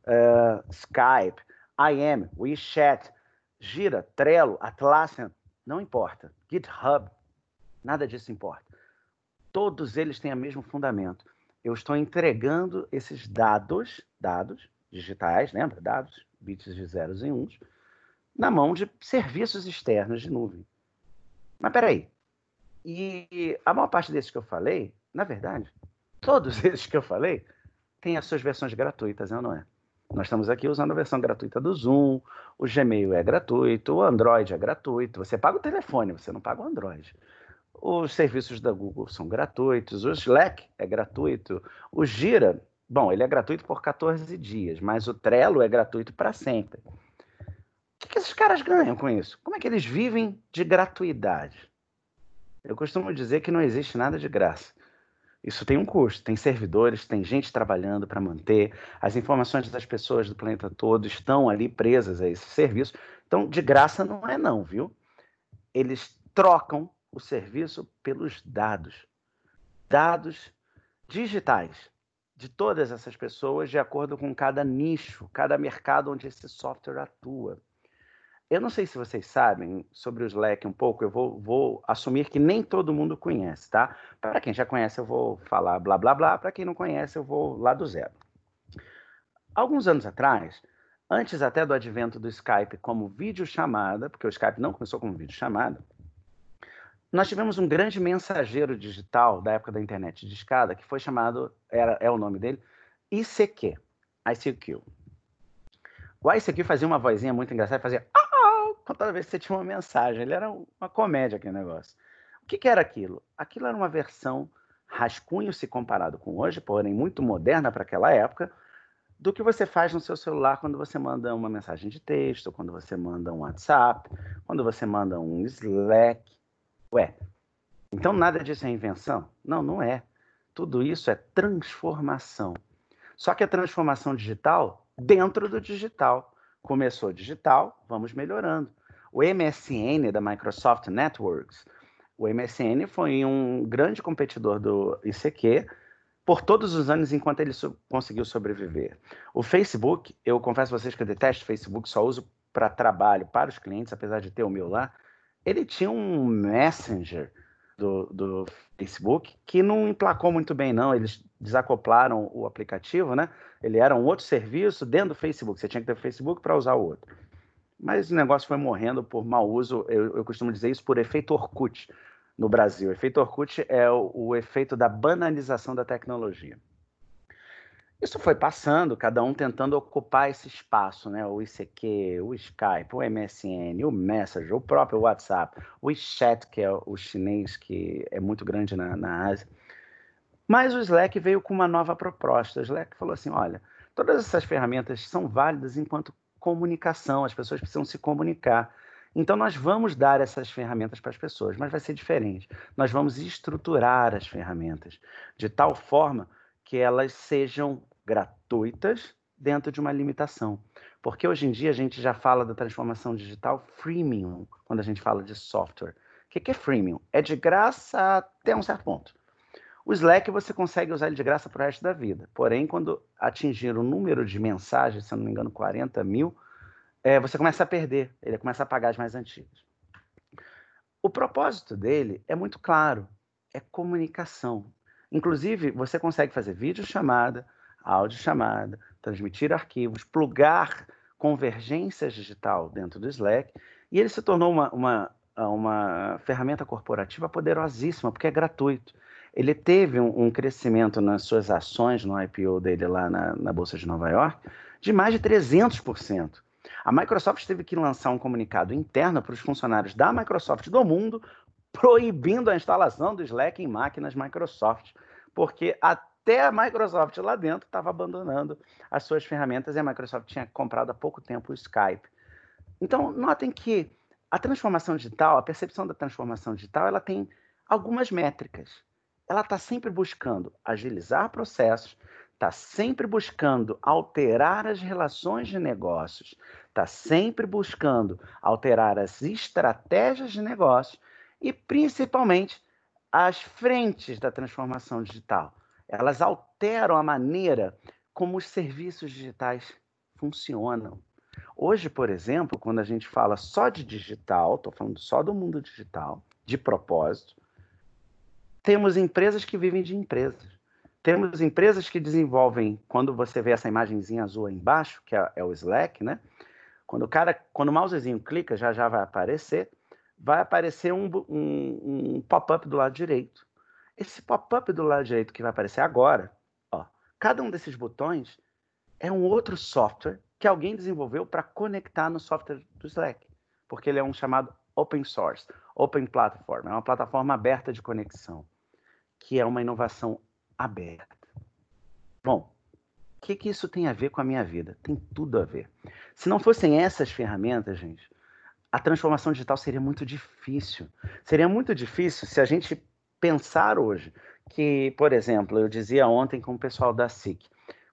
uh, Skype, IM, WeChat, Gira, Trello, Atlassian, não importa. GitHub, nada disso importa. Todos eles têm o mesmo fundamento. Eu estou entregando esses dados, dados digitais, lembra? Dados, bits de zeros e uns, na mão de serviços externos de nuvem. Mas peraí. E a maior parte desses que eu falei, na verdade, todos esses que eu falei, têm as suas versões gratuitas, não é? Nós estamos aqui usando a versão gratuita do Zoom, o Gmail é gratuito, o Android é gratuito. Você paga o telefone, você não paga o Android. Os serviços da Google são gratuitos, o Slack é gratuito, o Gira, bom, ele é gratuito por 14 dias, mas o Trello é gratuito para sempre. O que, que esses caras ganham com isso? Como é que eles vivem de gratuidade? Eu costumo dizer que não existe nada de graça. Isso tem um custo, tem servidores, tem gente trabalhando para manter, as informações das pessoas do planeta todo estão ali presas a esse serviço. Então, de graça não é não, viu? Eles trocam o serviço pelos dados. Dados digitais de todas essas pessoas de acordo com cada nicho, cada mercado onde esse software atua. Eu não sei se vocês sabem sobre o Slack um pouco, eu vou, vou assumir que nem todo mundo conhece, tá? Para quem já conhece, eu vou falar blá blá blá, para quem não conhece, eu vou lá do zero. Alguns anos atrás, antes até do advento do Skype como videochamada, porque o Skype não começou como videochamada, nós tivemos um grande mensageiro digital da época da internet de escada, que foi chamado, era, é o nome dele, ICQ, ICQ. O ICQ fazia uma vozinha muito engraçada, fazia ah! toda vez que você tinha uma mensagem. Ele era uma comédia aquele negócio. O que, que era aquilo? Aquilo era uma versão rascunho se comparado com hoje, porém muito moderna para aquela época, do que você faz no seu celular quando você manda uma mensagem de texto, quando você manda um WhatsApp, quando você manda um Slack. Ué, então nada disso é invenção? Não, não é. Tudo isso é transformação. Só que a transformação digital dentro do digital. Começou digital, vamos melhorando. O MSN da Microsoft Networks, o MSN foi um grande competidor do ICQ por todos os anos enquanto ele so conseguiu sobreviver. O Facebook, eu confesso a vocês que eu detesto Facebook, só uso para trabalho, para os clientes, apesar de ter o meu lá. Ele tinha um Messenger do, do Facebook que não emplacou muito bem, não. Eles desacoplaram o aplicativo, né? Ele era um outro serviço dentro do Facebook. Você tinha que ter Facebook para usar o outro. Mas o negócio foi morrendo por mau uso. Eu, eu costumo dizer isso por efeito Orkut no Brasil. O efeito Orkut é o, o efeito da banalização da tecnologia. Isso foi passando, cada um tentando ocupar esse espaço, né? O ICQ, o Skype, o MSN, o Messenger, o próprio WhatsApp, o WeChat, que é o chinês, que é muito grande na, na Ásia. Mas o Slack veio com uma nova proposta. O Slack falou assim: olha, todas essas ferramentas são válidas enquanto comunicação, as pessoas precisam se comunicar. Então, nós vamos dar essas ferramentas para as pessoas, mas vai ser diferente. Nós vamos estruturar as ferramentas de tal forma que elas sejam gratuitas dentro de uma limitação. Porque hoje em dia a gente já fala da transformação digital freemium, quando a gente fala de software. O que é freemium? É de graça até um certo ponto. O Slack você consegue usar ele de graça para o resto da vida. Porém, quando atingir o número de mensagens, se eu não me engano, 40 mil, é, você começa a perder, ele começa a pagar as mais antigas. O propósito dele é muito claro, é comunicação. Inclusive, você consegue fazer vídeo chamada, áudio chamada, transmitir arquivos, plugar convergências digital dentro do Slack, e ele se tornou uma, uma, uma ferramenta corporativa poderosíssima, porque é gratuito ele teve um, um, crescimento nas suas ações no IPO dele lá na, na, Bolsa de Nova York de mais de 300%. A Microsoft teve que lançar um comunicado interno para os funcionários da Microsoft do mundo, proibindo a instalação do Slack em máquinas Microsoft, porque até a Microsoft lá dentro estava abandonando as suas ferramentas e a Microsoft tinha comprado há pouco tempo o Skype. Então, notem que a transformação digital, a percepção da transformação digital, ela tem algumas métricas ela está sempre buscando agilizar processos, está sempre buscando alterar as relações de negócios, está sempre buscando alterar as estratégias de negócios e, principalmente, as frentes da transformação digital. Elas alteram a maneira como os serviços digitais funcionam. Hoje, por exemplo, quando a gente fala só de digital, estou falando só do mundo digital, de propósito, temos empresas que vivem de empresas. Temos empresas que desenvolvem, quando você vê essa imagenzinha azul aí embaixo, que é, é o Slack, né? Quando o cara, quando o mousezinho clica, já já vai aparecer, vai aparecer um, um, um pop-up do lado direito. Esse pop-up do lado direito que vai aparecer agora, ó, cada um desses botões é um outro software que alguém desenvolveu para conectar no software do Slack, porque ele é um chamado open source, open platform, é uma plataforma aberta de conexão que é uma inovação aberta. Bom, o que, que isso tem a ver com a minha vida? Tem tudo a ver. Se não fossem essas ferramentas, gente, a transformação digital seria muito difícil. Seria muito difícil se a gente pensar hoje que, por exemplo, eu dizia ontem com o pessoal da SIC,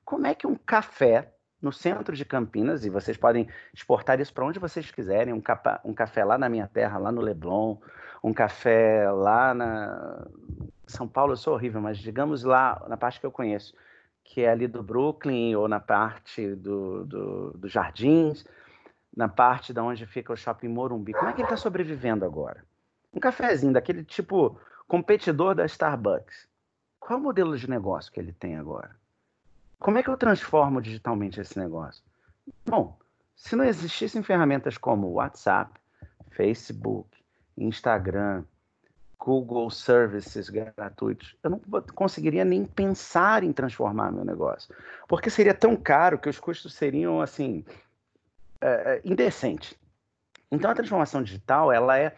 como é que um café no centro de Campinas, e vocês podem exportar isso para onde vocês quiserem, um, capa, um café lá na minha terra, lá no Leblon, um café lá na São Paulo, eu sou horrível, mas digamos lá na parte que eu conheço, que é ali do Brooklyn ou na parte do, do, do Jardins, na parte da onde fica o Shopping Morumbi. Como é que ele está sobrevivendo agora? Um cafezinho daquele tipo competidor da Starbucks. Qual é o modelo de negócio que ele tem agora? Como é que eu transformo digitalmente esse negócio? Bom, se não existissem ferramentas como WhatsApp, Facebook, Instagram, Google Services gratuitos, eu não conseguiria nem pensar em transformar meu negócio, porque seria tão caro que os custos seriam assim é, indecentes. Então a transformação digital ela é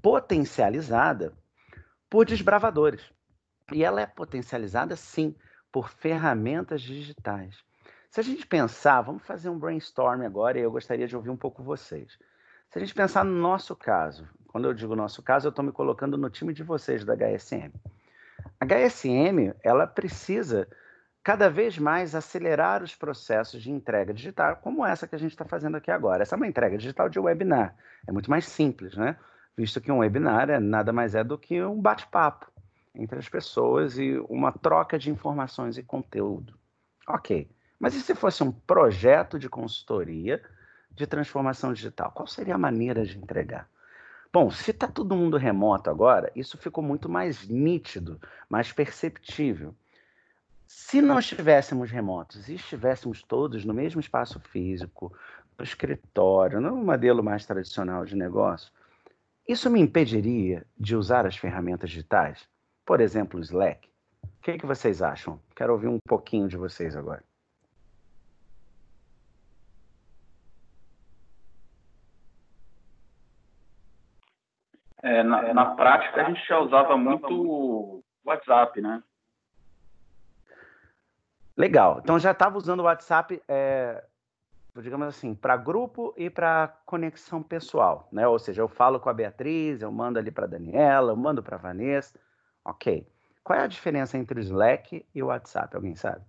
potencializada por desbravadores e ela é potencializada sim por ferramentas digitais. Se a gente pensar, vamos fazer um brainstorm agora e eu gostaria de ouvir um pouco vocês. Se a gente pensar no nosso caso, quando eu digo nosso caso, eu estou me colocando no time de vocês da HSM. A HSM, ela precisa cada vez mais acelerar os processos de entrega digital, como essa que a gente está fazendo aqui agora. Essa é uma entrega digital de webinar. É muito mais simples, né? Visto que um webinar é nada mais é do que um bate-papo entre as pessoas e uma troca de informações e conteúdo. Ok. Mas e se fosse um projeto de consultoria de transformação digital? Qual seria a maneira de entregar? Bom, se está todo mundo remoto agora, isso ficou muito mais nítido, mais perceptível. Se nós estivéssemos remotos e estivéssemos todos no mesmo espaço físico, no escritório, no modelo mais tradicional de negócio, isso me impediria de usar as ferramentas digitais? Por exemplo, o Slack. O que, é que vocês acham? Quero ouvir um pouquinho de vocês agora. É, na, na, prática, a gente já usava muito o WhatsApp, né? Legal. Então já estava usando o WhatsApp, é, digamos assim, para grupo e para conexão pessoal, né? Ou seja, eu falo com a Beatriz, eu mando ali para Daniela, eu mando para Vanessa. Ok. Qual é a diferença entre o Slack e o WhatsApp? Alguém sabe?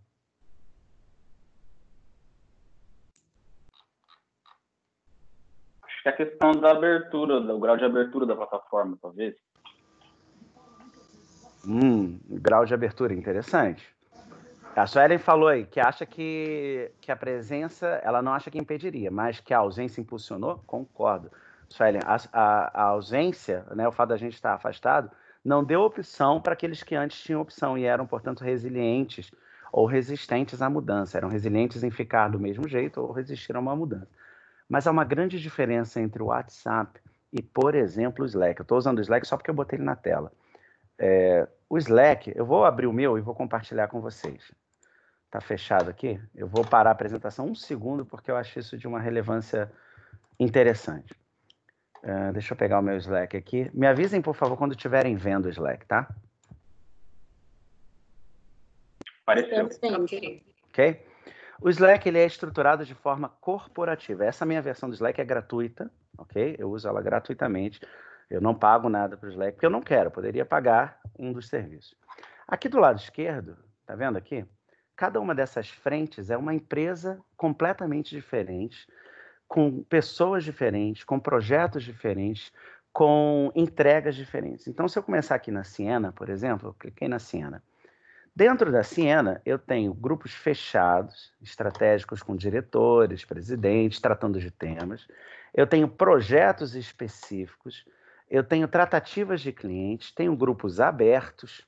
Acho que é a questão da abertura, do grau de abertura da plataforma, talvez. Hum, grau de abertura, interessante. A Suelen falou aí que acha que, que a presença, ela não acha que impediria, mas que a ausência impulsionou, concordo. Suelen, a, a, a ausência, né, o fato da gente estar afastado, não deu opção para aqueles que antes tinham opção e eram, portanto, resilientes ou resistentes à mudança. Eram resilientes em ficar do mesmo jeito ou resistir a uma mudança. Mas há uma grande diferença entre o WhatsApp e, por exemplo, o Slack. Eu estou usando o Slack só porque eu botei ele na tela. É, o Slack, eu vou abrir o meu e vou compartilhar com vocês. Está fechado aqui? Eu vou parar a apresentação um segundo porque eu acho isso de uma relevância interessante. Uh, deixa eu pegar o meu Slack aqui. Me avisem, por favor, quando estiverem vendo o Slack, tá? Pareceu. Ok? O Slack ele é estruturado de forma corporativa. Essa minha versão do Slack é gratuita, ok? Eu uso ela gratuitamente. Eu não pago nada para o Slack, porque eu não quero. Eu poderia pagar um dos serviços. Aqui do lado esquerdo, tá vendo aqui? Cada uma dessas frentes é uma empresa completamente diferente, com pessoas diferentes, com projetos diferentes, com entregas diferentes. Então, se eu começar aqui na Siena, por exemplo, eu cliquei na Siena. Dentro da Siena, eu tenho grupos fechados, estratégicos com diretores, presidentes, tratando de temas. Eu tenho projetos específicos, eu tenho tratativas de clientes, tenho grupos abertos,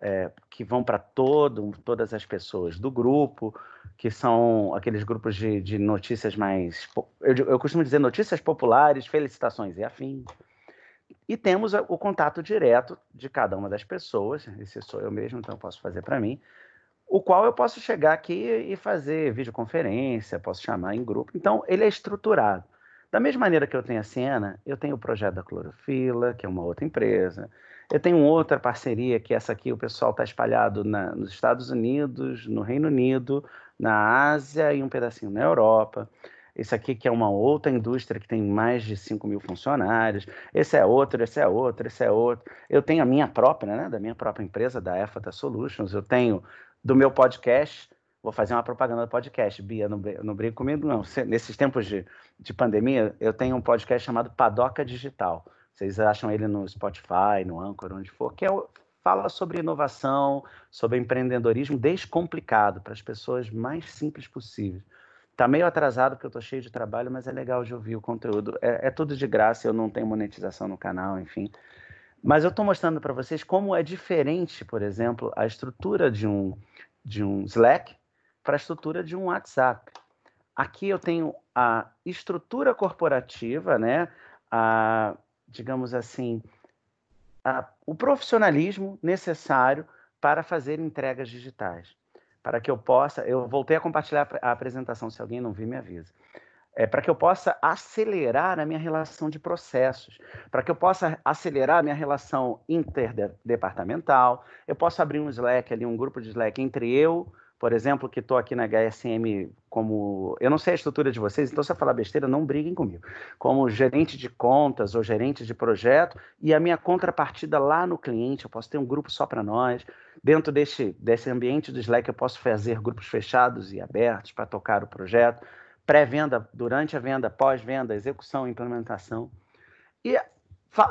é, que vão para todas as pessoas do grupo, que são aqueles grupos de, de notícias mais. Eu, eu costumo dizer notícias populares, felicitações e afins. E temos o contato direto de cada uma das pessoas, esse sou eu mesmo, então eu posso fazer para mim, o qual eu posso chegar aqui e fazer videoconferência, posso chamar em grupo. Então, ele é estruturado. Da mesma maneira que eu tenho a Siena, eu tenho o projeto da Clorofila, que é uma outra empresa. Eu tenho outra parceria, que essa aqui o pessoal está espalhado na, nos Estados Unidos, no Reino Unido, na Ásia e um pedacinho na Europa. esse aqui que é uma outra indústria que tem mais de 5 mil funcionários, esse é outro, esse é outro, esse é outro. Eu tenho a minha própria, né, da minha própria empresa, da EFATA Solutions, eu tenho do meu podcast, vou fazer uma propaganda do podcast, Bia, não, não comigo não, nesses tempos de, de pandemia, eu tenho um podcast chamado Padoca Digital, vocês acham ele no Spotify, no Anchor, onde for, que é o, fala sobre inovação, sobre empreendedorismo descomplicado, para as pessoas mais simples possíveis. Tá meio atrasado porque eu tô cheio de trabalho, mas é legal de ouvir o conteúdo. É, é tudo de graça, eu não tenho monetização no canal, enfim. Mas eu estou mostrando para vocês como é diferente, por exemplo, a estrutura de um, de um Slack para a estrutura de um WhatsApp. Aqui eu tenho a estrutura corporativa, né? A, digamos assim, a, o profissionalismo necessário para fazer entregas digitais. Para que eu possa, eu voltei a compartilhar a apresentação, se alguém não viu, me avisa. É, para que eu possa acelerar a minha relação de processos, para que eu possa acelerar a minha relação interdepartamental, eu posso abrir um Slack ali, um grupo de Slack entre eu, por exemplo, que estou aqui na HSM como. Eu não sei a estrutura de vocês, então se eu falar besteira, não briguem comigo. Como gerente de contas ou gerente de projeto, e a minha contrapartida lá no cliente, eu posso ter um grupo só para nós. Dentro desse, desse ambiente do Slack, eu posso fazer grupos fechados e abertos para tocar o projeto. Pré-venda, durante a venda, pós-venda, execução, implementação. E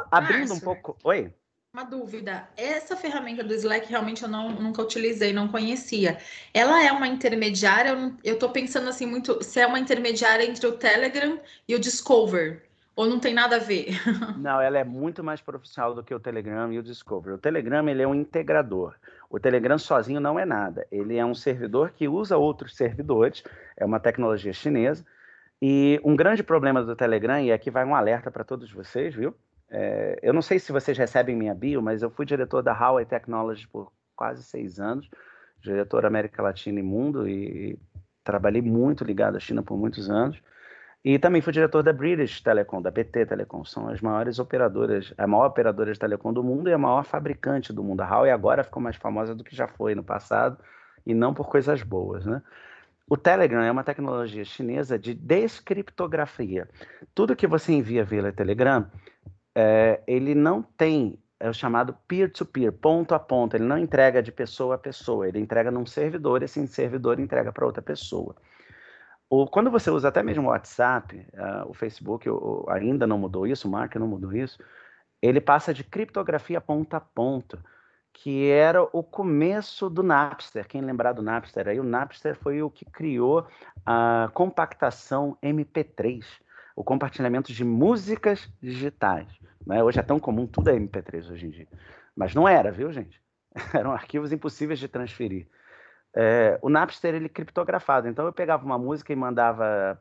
abrindo um pouco. Oi? Uma dúvida. Essa ferramenta do Slack realmente eu não, nunca utilizei, não conhecia. Ela é uma intermediária? Eu estou pensando assim muito se é uma intermediária entre o Telegram e o Discover. Ou não tem nada a ver? Não, ela é muito mais profissional do que o Telegram e o Discover. O Telegram ele é um integrador. O Telegram sozinho não é nada. Ele é um servidor que usa outros servidores. É uma tecnologia chinesa. E um grande problema do Telegram, e aqui vai um alerta para todos vocês, viu? É, eu não sei se vocês recebem minha bio, mas eu fui diretor da Huawei Technology por quase seis anos, diretor América Latina e Mundo, e trabalhei muito ligado à China por muitos anos. E também fui diretor da British Telecom, da BT Telecom. São as maiores operadoras, a maior operadora de telecom do mundo e a maior fabricante do mundo. A Huawei agora ficou mais famosa do que já foi no passado, e não por coisas boas, né? O Telegram é uma tecnologia chinesa de descriptografia. Tudo que você envia via Telegram, é, ele não tem é o chamado peer-to-peer, ponto a ponto. Ele não entrega de pessoa a pessoa, ele entrega num servidor e esse servidor entrega para outra pessoa. O, quando você usa até mesmo o WhatsApp, uh, o Facebook ainda não mudou isso, o Mark não mudou isso, ele passa de criptografia ponto a ponto, que era o começo do Napster. Quem lembrar do Napster aí, o Napster foi o que criou a compactação MP3 o compartilhamento de músicas digitais. Né? Hoje é tão comum, tudo é MP3 hoje em dia. Mas não era, viu, gente? Eram arquivos impossíveis de transferir. É, o Napster, ele criptografado. Então, eu pegava uma música e mandava,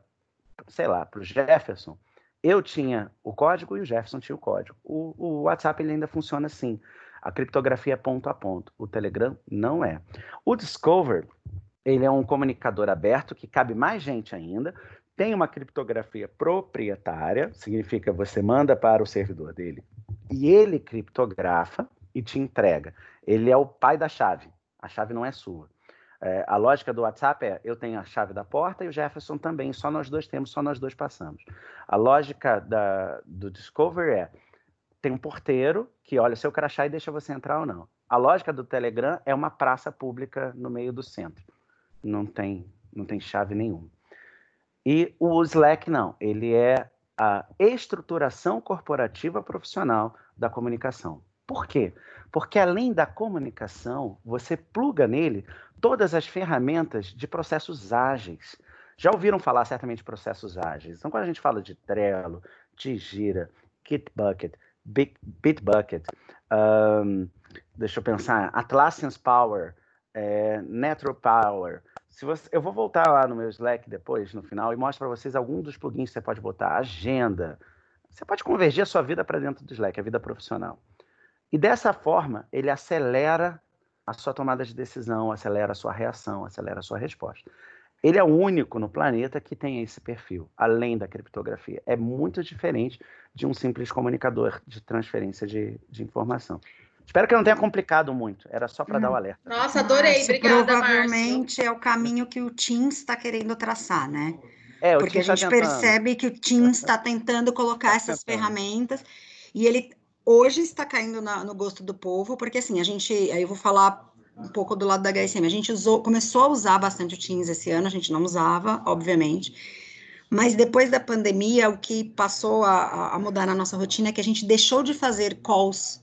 sei lá, para o Jefferson. Eu tinha o código e o Jefferson tinha o código. O, o WhatsApp ele ainda funciona assim. A criptografia é ponto a ponto. O Telegram não é. O Discover, ele é um comunicador aberto que cabe mais gente ainda, tem uma criptografia proprietária, significa você manda para o servidor dele e ele criptografa e te entrega. Ele é o pai da chave. A chave não é sua. É, a lógica do WhatsApp é: eu tenho a chave da porta e o Jefferson também, só nós dois temos, só nós dois passamos. A lógica da, do Discover é: tem um porteiro que olha seu crachá e deixa você entrar ou não. A lógica do Telegram é uma praça pública no meio do centro. Não tem, não tem chave nenhuma. E o Slack não, ele é a estruturação corporativa profissional da comunicação. Por quê? Porque além da comunicação, você pluga nele todas as ferramentas de processos ágeis. Já ouviram falar certamente de processos ágeis? Então, quando a gente fala de Trello, de Gira, Kitbucket, Bitbucket, um, deixa eu pensar, Atlassian's Power, é, Power, se você, eu vou voltar lá no meu Slack depois, no final, e mostro para vocês algum dos plugins que você pode botar. Agenda. Você pode convergir a sua vida para dentro do Slack, a vida profissional. E dessa forma, ele acelera a sua tomada de decisão, acelera a sua reação, acelera a sua resposta. Ele é o único no planeta que tem esse perfil, além da criptografia. É muito diferente de um simples comunicador de transferência de, de informação. Espero que não tenha complicado muito. Era só para hum. dar o um alerta. Nossa, adorei. Isso Obrigada, provavelmente Márcio. é o caminho que o Teams está querendo traçar, né? É, porque a tá gente tentando. percebe que o Teams está tentando colocar Tá essas tentando. ferramentas e ele hoje está caindo na- no gosto do povo, porque assim, a gente, aí eu vou falar um pouco do lado da HSM, a gente usou, começou a usar bastante o Teams esse ano, a gente não usava, obviamente, mas depois da pandemia, o que passou a- a mudar na nossa rotina é que a gente deixou de fazer calls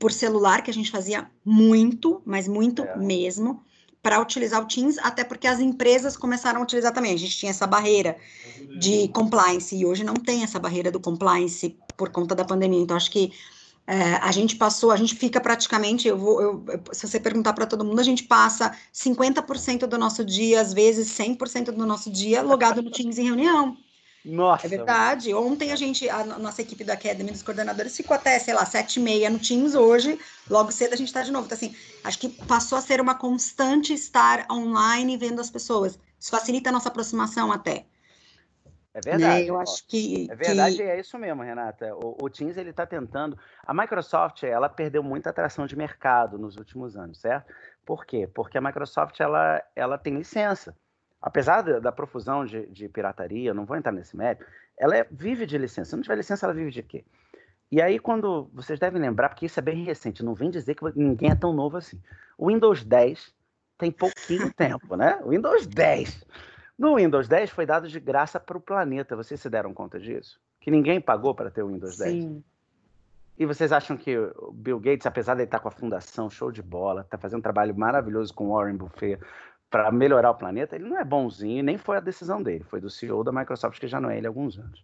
por celular, que a gente fazia muito, mas muito É. mesmo, para utilizar o Teams, até porque as empresas começaram a utilizar também. A gente tinha essa barreira de compliance, e hoje não tem essa barreira do compliance por conta da pandemia. Então, acho que é, a gente passou, a gente fica praticamente, eu vou, eu- eu- se você perguntar para todo mundo, a gente passa 50% do nosso dia, às vezes 100% do nosso dia, logado no Teams em reunião. Nossa. É verdade. Ontem a gente, a no- nossa equipe da Academy dos coordenadores ficou até, sei lá, sete e meia no Teams. Hoje, logo cedo, a gente está de novo. Então, assim, acho que passou a ser uma constante estar online vendo as pessoas. Isso facilita a nossa aproximação até. É verdade. Eu ó. acho que. É verdade, que- é isso mesmo, Renata. O, o Teams ele está tentando. A Microsoft ela perdeu muita atração de mercado nos últimos anos, certo? Por quê? Porque a Microsoft ela, ela tem licença. Apesar da, da profusão de, de pirataria, não vou entrar nesse mérito, ela é- vive de licença. Se não tiver licença, ela vive de quê? E aí, quando vocês devem lembrar, porque isso é bem recente, não vem dizer que ninguém é tão novo assim. O Windows 10 tem pouquinho tempo, né? O Windows 10. No Windows 10 foi dado de graça para o planeta. Vocês se deram conta disso? Que ninguém pagou para ter o Windows 10. Sim. E vocês acham que o Bill Gates, apesar de ele estar com a fundação show de bola, está fazendo um trabalho maravilhoso com Warren Buffett para melhorar o planeta, ele não é bonzinho, nem foi a decisão dele, foi do CEO da Microsoft, que já não é ele há alguns anos.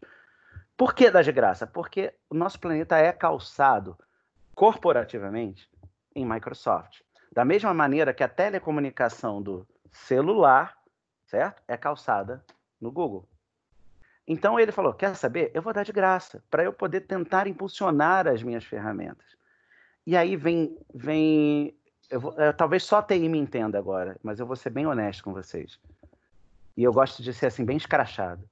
Por que de graça? Porque o nosso planeta é calçado corporativamente em Microsoft. Da mesma maneira que a telecomunicação do celular, certo? É calçada no Google. Então ele falou: quer saber? Eu vou dar de graça para eu poder tentar impulsionar as minhas ferramentas. E aí vem, vem, eu vou- eh, talvez só a TI me entenda agora, mas eu vou ser bem honesto com vocês. E eu gosto de ser assim bem escrachado.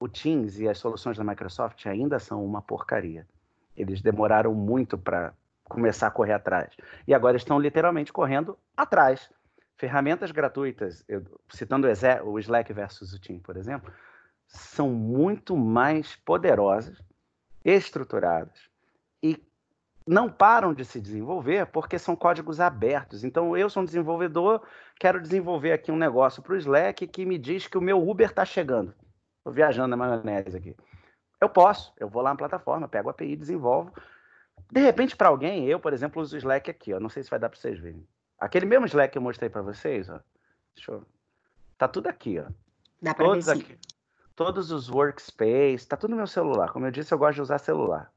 O Teams e as soluções da Microsoft ainda são uma porcaria. Eles demoraram muito para começar a correr atrás. E agora estão literalmente correndo atrás. Ferramentas gratuitas, eu- citando o Slack versus o Team, por exemplo, são muito mais poderosas, estruturadas não param de se desenvolver porque são códigos abertos. Então, eu sou um desenvolvedor, quero desenvolver aqui um negócio para o Slack que me diz que o meu Uber está chegando. Estou viajando na maionese aqui. Eu posso, eu vou lá na plataforma, pego a API, desenvolvo. De repente, para alguém, eu, por exemplo, uso o Slack aqui, ó, não sei se vai dar para vocês verem. Aquele mesmo Slack que eu mostrei para vocês, ó, deixa eu... tá tudo aqui, ó. Dá para ver Todos sim. aqui. Todos os workspace, tá tudo no meu celular. Como eu disse, eu gosto de usar celular.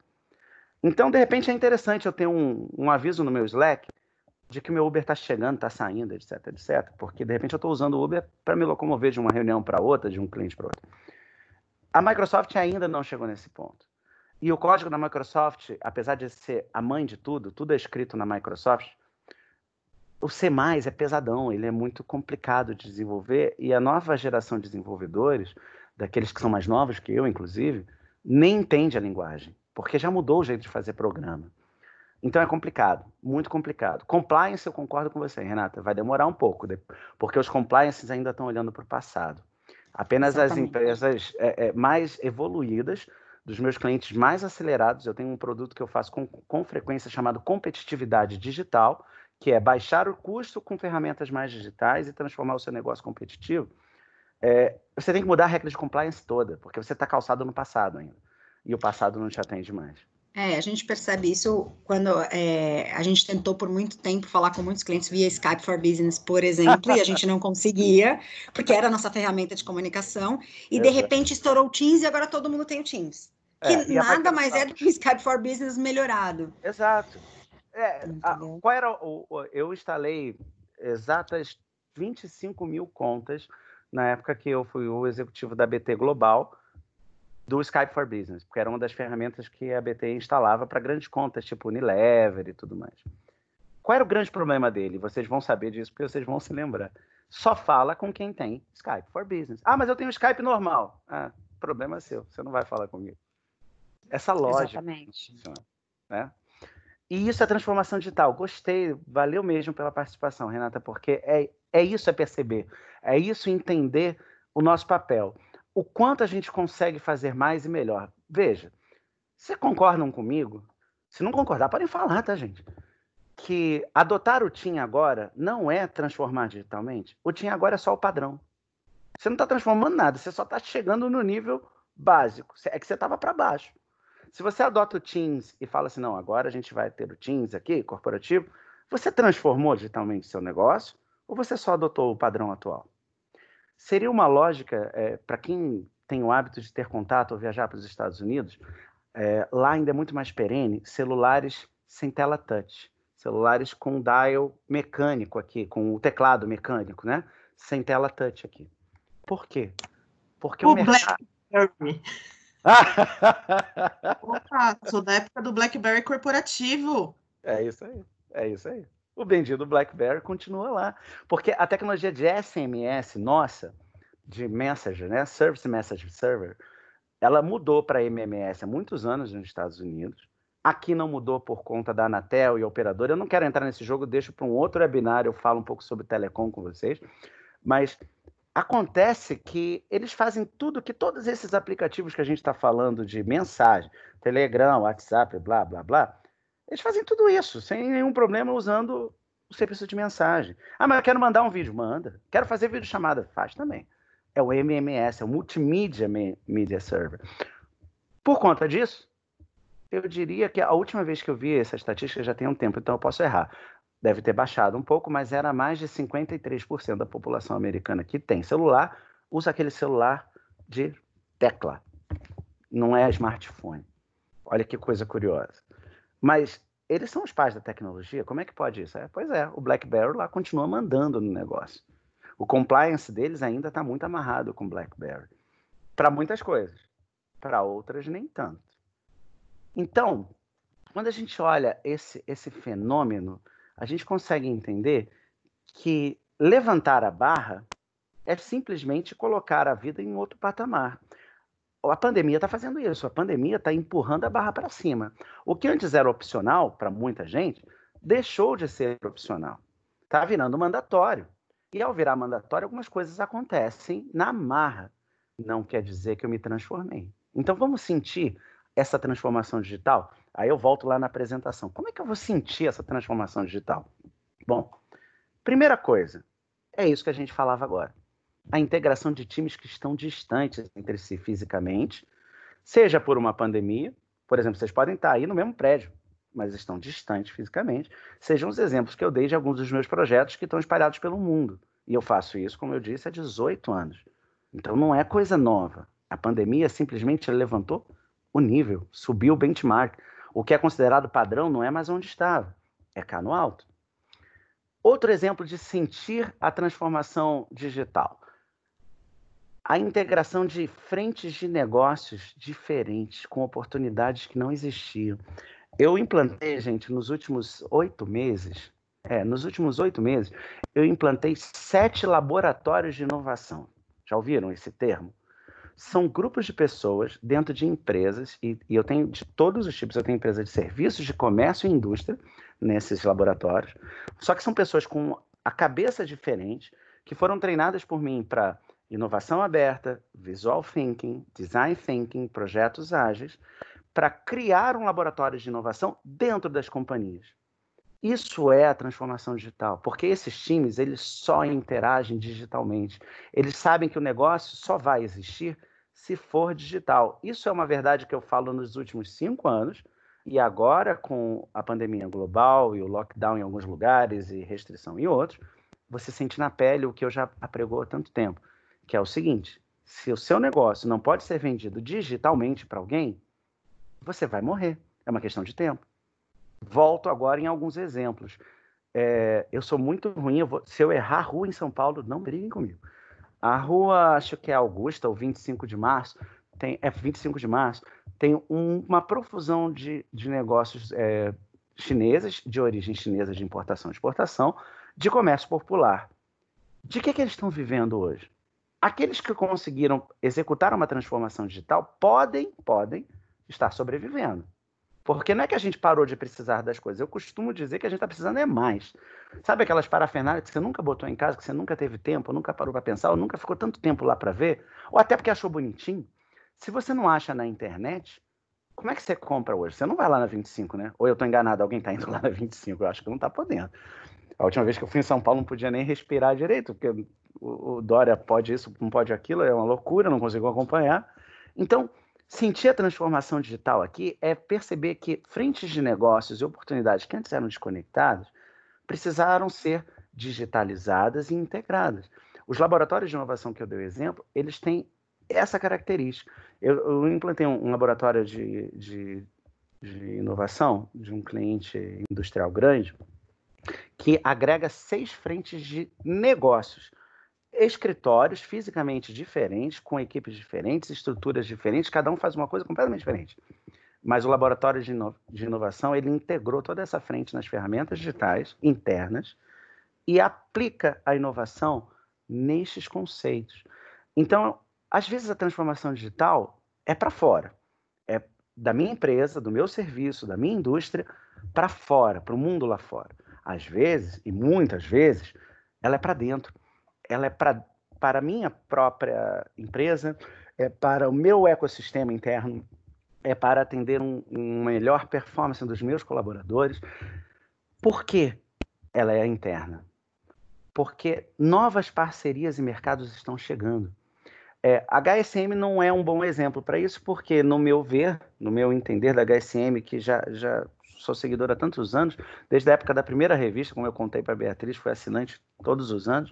Então, de repente, é interessante eu ter um, um aviso no meu Slack de que meu Uber está chegando, está saindo, etc, etc. Porque, de repente, eu estou usando o Uber para me locomover de uma reunião para outra, de um cliente para outro. A Microsoft ainda não chegou nesse ponto. E o código da Microsoft, apesar de ser a mãe de tudo, tudo é escrito na Microsoft, o C++ é pesadão, ele é muito complicado de desenvolver e a nova geração de desenvolvedores, daqueles que são mais novos que eu, inclusive, nem entende a linguagem, porque já mudou o jeito de fazer programa. Então é complicado, muito complicado. Compliance, eu concordo com você, Renata, vai demorar um pouco, porque os compliances ainda estão olhando para o passado. Apenas as Exatamente. empresas é, é, mais evoluídas, dos meus clientes mais acelerados, eu tenho um produto que eu faço com, com frequência chamado competitividade digital, que é baixar o custo com ferramentas mais digitais e transformar o seu negócio competitivo. É, você tem que mudar a regra de compliance toda, porque você está calçado no passado ainda. E o passado não te atende mais. É, a gente percebe isso quando é, a gente tentou por muito tempo falar com muitos clientes via Skype for Business, por exemplo, e a gente não conseguia, porque era a nossa ferramenta de comunicação, e de repente estourou o Teams e agora todo mundo tem o Teams. Que É, e a nada mais é do que o Skype for Business melhorado. Exato. É, a- qual era o, o- Eu instalei exatas 25 mil contas na época que eu fui o executivo da BT Global do Skype for Business, porque era uma das ferramentas que a BT instalava para grandes contas, tipo Unilever e tudo mais. Qual era o grande problema dele? Vocês vão saber disso porque vocês vão se lembrar. Só fala com quem tem Skype for Business. Ah, mas eu tenho Skype normal. Ah, problema seu, você não vai falar comigo. Essa lógica Exatamente. né? E isso é transformação digital. Gostei, valeu mesmo pela participação, Renata, porque é, é isso é perceber, é isso entender o nosso papel. O quanto a gente consegue fazer mais e melhor. Veja, vocês concordam comigo? Se não concordar, podem falar, tá, gente? Que adotar o TIM agora não é transformar digitalmente. O TIM agora é só o padrão. Você não está transformando nada, você só está chegando no nível básico. É que você estava para baixo. Se você adota o Teams e fala assim, não, agora a gente vai ter o Teams aqui, corporativo, você transformou digitalmente seu negócio ou você só adotou o padrão atual? Seria uma lógica, é, para quem tem o hábito de ter contato ou viajar para os Estados Unidos, é, lá ainda é muito mais perene, celulares sem tela touch, celulares com dial mecânico aqui, com o teclado mecânico, né? Sem tela touch aqui. Por quê? Porque o, o mercado... BlackBerry. Opa, sou da época do BlackBerry corporativo. É isso aí, é isso aí. O bendito BlackBerry continua lá, porque a tecnologia de SMS nossa, de Messenger, né, Service Message Server, ela mudou para MMS há muitos anos nos Estados Unidos. Aqui não mudou por conta da Anatel e operador. Eu não quero entrar nesse jogo, deixo para um outro webinar, eu falo um pouco sobre telecom com vocês. Mas Acontece que eles fazem tudo que todos esses aplicativos que a gente está falando de mensagem, Telegram, WhatsApp, blá, blá, blá, eles fazem tudo isso sem nenhum problema usando o serviço de mensagem. Ah, mas eu quero mandar um vídeo. Manda. Quero fazer vídeo chamada. Faz também. É o MMS, é o Multimedia Media Server. Por conta disso, eu diria que a última vez que eu vi essa estatística já tem um tempo, então eu posso errar deve ter baixado um pouco, mas era mais de 53% da população americana que tem celular, usa aquele celular de tecla, não é smartphone. Olha que coisa curiosa. Mas eles são os pais da tecnologia, como é que pode isso? É, pois é, o BlackBerry lá continua mandando no negócio. O compliance deles ainda está muito amarrado com o BlackBerry. Para muitas coisas, para outras nem tanto. Então, quando a gente olha esse, esse fenômeno a gente consegue entender que levantar a barra é simplesmente colocar a vida em outro patamar. A pandemia está fazendo isso, a pandemia está empurrando a barra para cima. O que antes era opcional para muita gente, deixou de ser opcional. Está virando mandatório. E ao virar mandatório, algumas coisas acontecem na marra. Não quer dizer que eu me transformei. Então vamos sentir essa transformação digital? Aí eu volto lá na apresentação. Como é que eu vou sentir essa transformação digital? Bom, primeira coisa, é isso que a gente falava agora. A integração de times que estão distantes entre si fisicamente, seja por uma pandemia, por exemplo, vocês podem estar aí no mesmo prédio, mas estão distantes fisicamente, sejam os exemplos que eu dei de alguns dos meus projetos que estão espalhados pelo mundo. E eu faço isso, como eu disse, há 18 anos. Então não é coisa nova. A pandemia simplesmente levantou o nível, subiu o benchmark. O que é considerado padrão não é mais onde estava, é cá no alto. Outro exemplo de sentir a transformação digital. A integração de frentes de negócios diferentes, com oportunidades que não existiam. Eu implantei, gente, nos últimos oito meses, é, nos últimos oito meses, eu implantei sete laboratórios de inovação. Já ouviram esse termo? são grupos de pessoas dentro de empresas, e, e, eu tenho de todos os tipos, eu tenho empresa de serviços, de comércio e indústria nesses laboratórios, só que são pessoas com a cabeça diferente, que foram treinadas por mim para inovação aberta, visual thinking, design thinking, projetos ágeis, para criar um laboratório de inovação dentro das companhias. Isso é a transformação digital, porque esses times eles só interagem digitalmente. Eles sabem que o negócio só vai existir se for digital. Isso é uma verdade que eu falo nos últimos cinco anos, e agora, com a pandemia global e o lockdown em alguns lugares e restrição em outros, você sente na pele o que eu já apregou há tanto tempo, que é o seguinte: se o seu negócio não pode ser vendido digitalmente para alguém, você vai morrer. É uma questão de tempo. Volto agora em alguns exemplos. É, eu sou muito ruim, eu vou, se eu errar rua em São Paulo, não briguem comigo. A rua, acho que é Augusta, ou 25 de março, tem, é 25 de março, tem um, uma profusão de, de negócios é, chineses, de origem chinesa de importação e exportação, de comércio popular. De que, que eles estão vivendo hoje? Aqueles que conseguiram executar uma transformação digital podem, podem estar sobrevivendo. Porque não é que a gente parou de precisar das coisas. Eu costumo dizer que a gente está precisando é mais. Sabe aquelas parafernálias que você nunca botou em casa, que você nunca teve tempo, nunca parou para pensar, ou nunca ficou tanto tempo lá para ver, ou até porque achou bonitinho? Se você não acha na internet, como é que você compra hoje? Você não vai lá na 25, né? Ou eu estou enganado, alguém está indo lá na 25, eu acho que não está podendo. A última vez que eu fui em São Paulo não podia nem respirar direito, porque o, Dória pode isso, não pode aquilo, é uma loucura, não consigo acompanhar. Então, sentir a transformação digital aqui é perceber que frentes de negócios e oportunidades que antes eram desconectadas precisaram ser digitalizadas e integradas. Os laboratórios de inovação que eu dei o exemplo, eles têm essa característica. Eu, eu implantei um, um laboratório de, de, de, inovação de um cliente industrial grande que agrega seis frentes de negócios escritórios fisicamente diferentes, com equipes diferentes, estruturas diferentes, cada um faz uma coisa completamente diferente. Mas o laboratório de, ino de inovação, ele integrou toda essa frente nas ferramentas digitais internas e aplica a inovação nestes conceitos. Então, às vezes a transformação digital é para fora. É da minha empresa, do meu serviço, da minha indústria, para fora, para o mundo lá fora. Às vezes, e muitas vezes, ela é para dentro ela é pra, para a minha própria empresa, é para o meu ecossistema interno, é para atender um, um melhor performance dos meus colaboradores. Por que ela é interna? Porque novas parcerias e mercados estão chegando. É, a HSM não é um bom exemplo para isso, porque, no meu ver, no meu entender da HSM, que já, já sou seguidor há tantos anos, desde a época da primeira revista, como eu contei para a Beatriz, foi assinante todos os anos,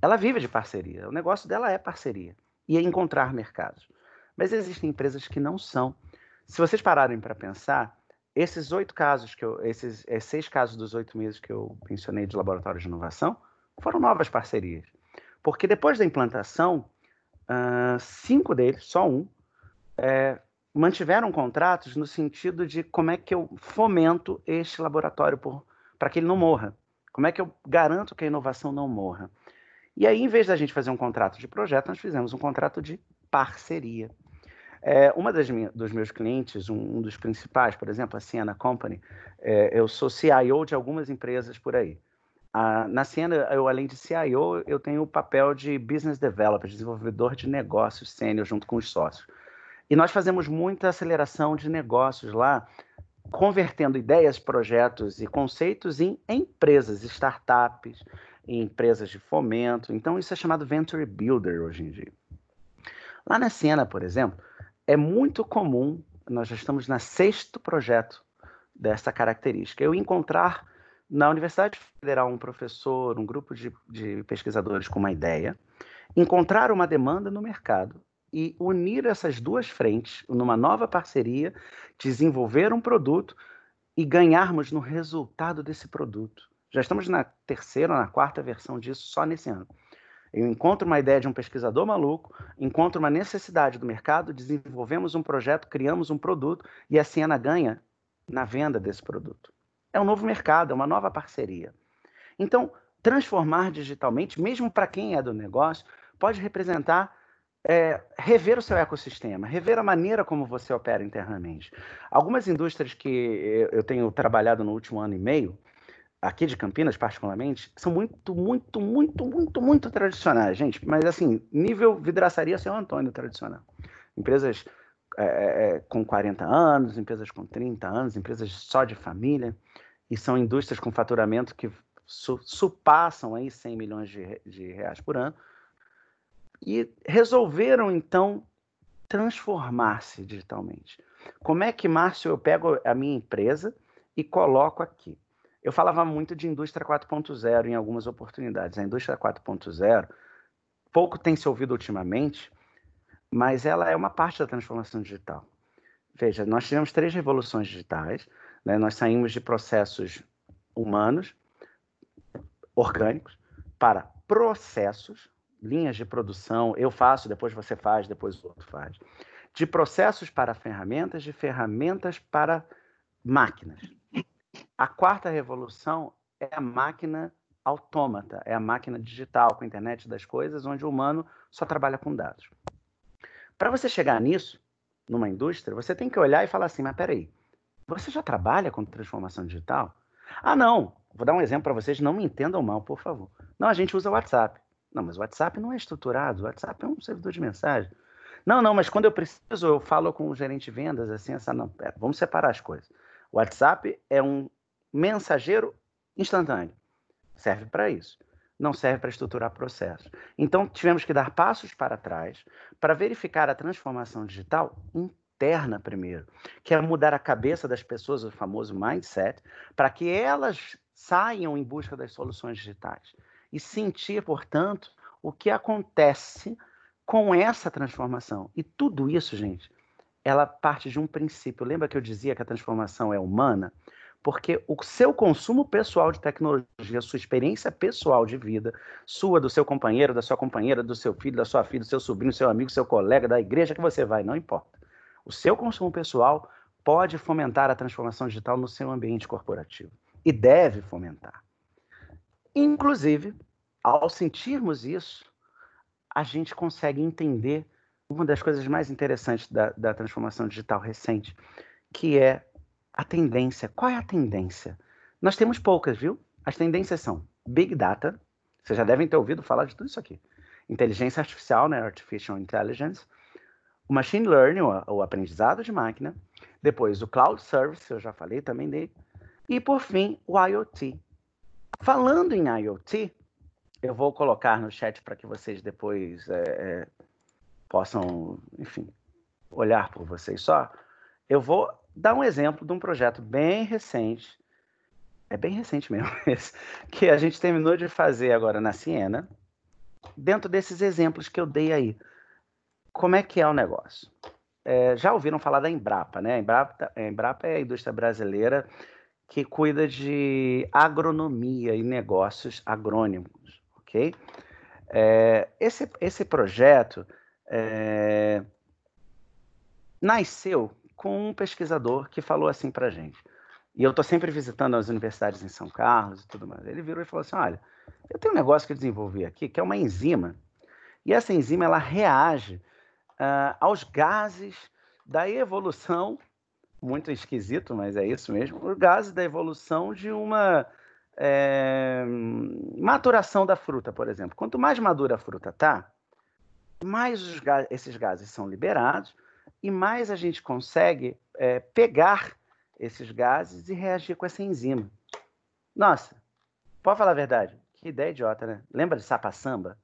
ela vive de parceria. O negócio dela é parceria e é encontrar mercados. Mas existem empresas que não são. Se vocês pararem para pensar, esses oito casos que eu, esses é, seis casos dos oito meses que eu mencionei de laboratório de inovação foram novas parcerias, porque depois da implantação, uh, cinco deles, só um, é, mantiveram contratos no sentido de como é que eu fomento este laboratório para que ele não morra. Como é que eu garanto que a inovação não morra? E aí, em vez da gente fazer um contrato de projeto, nós fizemos um contrato de parceria. É, uma das minhas, dos meus clientes, um, um, dos principais, por exemplo, a Siena Company, é, eu sou CIO de algumas empresas por aí. A, na Siena, eu além de CIO, eu tenho o papel de Business Developer, desenvolvedor de negócios sênior junto com os sócios. E nós fazemos muita aceleração de negócios lá, convertendo ideias, projetos e conceitos em empresas, startups, em empresas de fomento. Então, isso é chamado Venture Builder hoje em dia. Lá na Siena, por exemplo, é muito comum, nós já estamos na sexto projeto dessa característica, eu encontrar na Universidade Federal um professor, um grupo de, de pesquisadores com uma ideia, encontrar uma demanda no mercado e unir essas duas frentes numa nova parceria, desenvolver um produto e ganharmos no resultado desse produto. Já estamos na terceira ou na quarta versão disso só nesse ano. Eu encontro uma ideia de um pesquisador maluco, encontro uma necessidade do mercado, desenvolvemos um projeto, criamos um produto e a Siena ganha na venda desse produto. É um novo mercado, é uma nova parceria. Então, transformar digitalmente, mesmo para quem é do negócio, pode representar é, rever o seu ecossistema, rever a maneira como você opera internamente. Algumas indústrias que eu tenho trabalhado no último ano e meio, aqui de Campinas, particularmente, são muito, muito, muito, muito, muito tradicionais, gente. Mas, assim, nível vidraçaria São Antônio tradicional. Empresas é, é, é com 40 anos, empresas com 30 anos, empresas só de família. E são indústrias com faturamento que su surpassam aí 100 milhões de, de reais por ano. E resolveram, então, transformar-se digitalmente. Como é que, Márcio, eu pego a minha empresa e coloco aqui? Eu falava muito de indústria 4.0 em algumas oportunidades. A indústria 4.0 pouco tem se ouvido ultimamente, mas ela é uma parte da transformação digital. Veja, nós tivemos três revoluções digitais. Né? Nós saímos de processos humanos, orgânicos, para processos, linhas de produção. Eu faço, depois você faz, depois o outro faz. De processos para ferramentas, de ferramentas para máquinas. A quarta revolução é a máquina autômata, é a máquina digital com a internet das coisas, onde o humano só trabalha com dados. Para você chegar nisso, numa indústria, você tem que olhar e falar assim, mas peraí, Você já trabalha com transformação digital? Ah, não. Vou dar um exemplo para vocês, não me entendam mal, por favor. Não, a gente usa o WhatsApp. Não, mas o WhatsApp não é estruturado, o WhatsApp é um servidor de mensagem. Não, não, mas quando eu preciso, eu falo com o gerente de vendas, assim, essa não, pera, vamos separar as coisas. O WhatsApp é um mensageiro instantâneo. Serve para isso. Não serve para estruturar processos. Então, tivemos que dar passos para trás para verificar a transformação digital interna primeiro, que é mudar a cabeça das pessoas, o famoso mindset, para que elas saiam em busca das soluções digitais e sentir, portanto, o que acontece com essa transformação. E tudo isso, gente, ela parte de um princípio. Lembra que eu dizia que a transformação é humana? Porque o seu consumo pessoal de tecnologia, sua experiência pessoal de vida, sua, do seu companheiro, da sua companheira, do seu filho, da sua filha, do seu sobrinho, do seu amigo, do seu colega, da igreja que você vai, não importa. O seu consumo pessoal pode fomentar a transformação digital no seu ambiente corporativo. E deve fomentar. Inclusive, ao sentirmos isso, a gente consegue entender uma das coisas mais interessantes da, da transformação digital recente, que é a tendência. Qual é a tendência? Nós temos poucas, viu? As tendências são Big Data, vocês já devem ter ouvido falar de tudo isso aqui. Inteligência artificial, né? Artificial Intelligence. O Machine Learning, o, aprendizado de máquina. Depois, o Cloud Service, eu já falei também dele. E, por fim, o IoT. Falando em IoT, eu vou colocar no chat para que vocês depois é, é, possam, enfim, olhar por vocês só. Eu vou dar um exemplo de um projeto bem recente, é bem recente mesmo, esse, que a gente terminou de fazer agora na Siena, dentro desses exemplos que eu dei aí. Como é que é o negócio? É, já ouviram falar da Embrapa, né? A Embrapa, a Embrapa é a indústria brasileira que cuida de agronomia e negócios agrônimos, ok? É, esse, esse projeto é, nasceu com um pesquisador que falou assim para gente. E eu estou sempre visitando as universidades em São Carlos e tudo mais. Ele virou e falou assim: olha, eu tenho um negócio que eu desenvolvi aqui, que é uma enzima. E essa enzima ela reage uh, aos gases da evolução, muito esquisito, mas é isso mesmo, os gases da evolução de uma é, maturação da fruta, por exemplo. Quanto mais madura a fruta tá, mais esses gases são liberados e mais a gente consegue é, pegar esses gases e reagir com essa enzima. Nossa, pode falar a verdade? Que ideia idiota, né? Lembra de sapa-samba?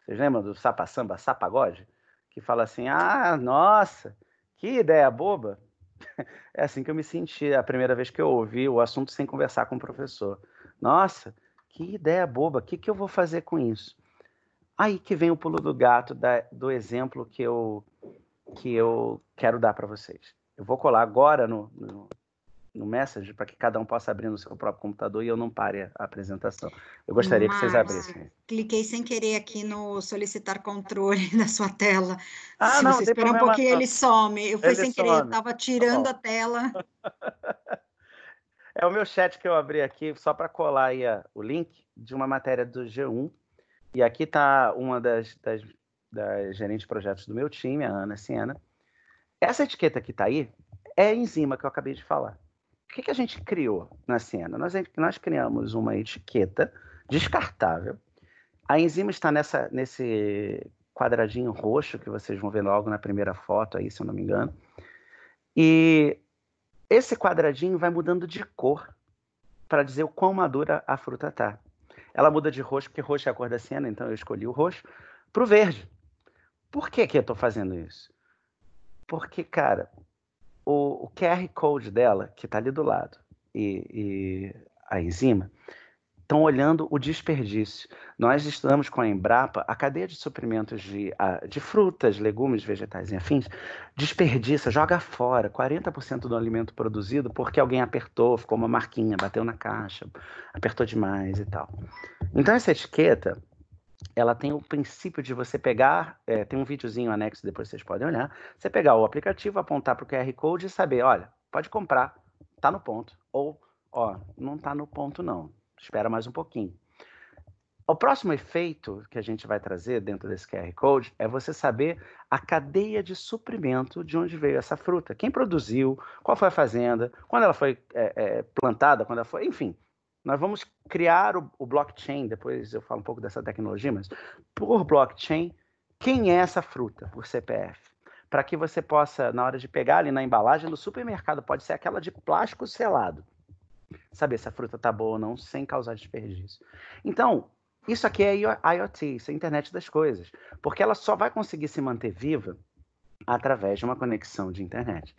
Vocês lembram do sapa-samba, sapagode? Que fala assim, ah, nossa, que ideia boba. É assim que eu me senti a primeira vez que eu ouvi o assunto sem conversar com o professor. Nossa, que ideia boba, o que, que eu vou fazer com isso? Aí que vem o pulo do gato da, do exemplo que eu, que eu quero dar para vocês. Eu vou colar agora no, no, no Message para que cada um possa abrir no seu próprio computador e eu não pare a apresentação. Eu gostaria Mas, que vocês abrissem. Cliquei sem querer aqui no solicitar controle da sua tela. Ah, Se não, você esperar um pouquinho, não. ele some. Eu fui Ele sem querer, eu estava Tá tirando bom. a tela. É o meu chat que eu abri aqui só para colar aí a- o link de uma matéria do G1. E aqui está uma das, das, das gerentes de projetos do meu time, a Ana Siena. Essa etiqueta que está aí é a enzima que eu acabei de falar. O que, que a gente criou na Siena? Nós, nós criamos uma etiqueta descartável. A enzima está nessa, nesse quadradinho roxo que vocês vão ver logo na primeira foto aí, se eu não me engano. E esse quadradinho vai mudando de cor para dizer o quão madura a fruta está. Ela muda de roxo, porque roxo é a cor da cena, então eu escolhi o roxo, para o verde. Por que, que eu estou fazendo isso? Porque, cara, o, o QR Code dela, que está ali do lado, e, e a enzima, estão olhando o desperdício. Nós estudamos com a Embrapa a cadeia de suprimentos de, de frutas, legumes, vegetais e afins, desperdiça, joga fora 40% do alimento produzido porque alguém apertou, ficou uma marquinha, bateu na caixa, apertou demais e tal. Então essa etiqueta, ela tem o princípio de você pegar, é, tem um videozinho anexo, depois vocês podem olhar, você pegar o aplicativo, apontar para o QR Code e saber, olha, pode comprar, tá no ponto. Ou, ó, não tá no ponto não, espera mais um pouquinho. O próximo efeito que a gente vai trazer dentro desse QR Code é você saber a cadeia de suprimento de onde veio essa fruta. Quem produziu, qual foi a fazenda, quando ela foi é, é, plantada, quando ela foi. Enfim, nós vamos criar o, o, blockchain, depois eu falo um pouco dessa tecnologia, mas por blockchain, quem é essa fruta por CPF? Para que você possa, na hora de pegar ali na embalagem do supermercado, pode ser aquela de plástico selado, saber se a fruta está boa ou não, sem causar desperdício. Então, isso aqui é IoT, isso é a internet das coisas, porque ela só vai conseguir se manter viva através de uma conexão de internet,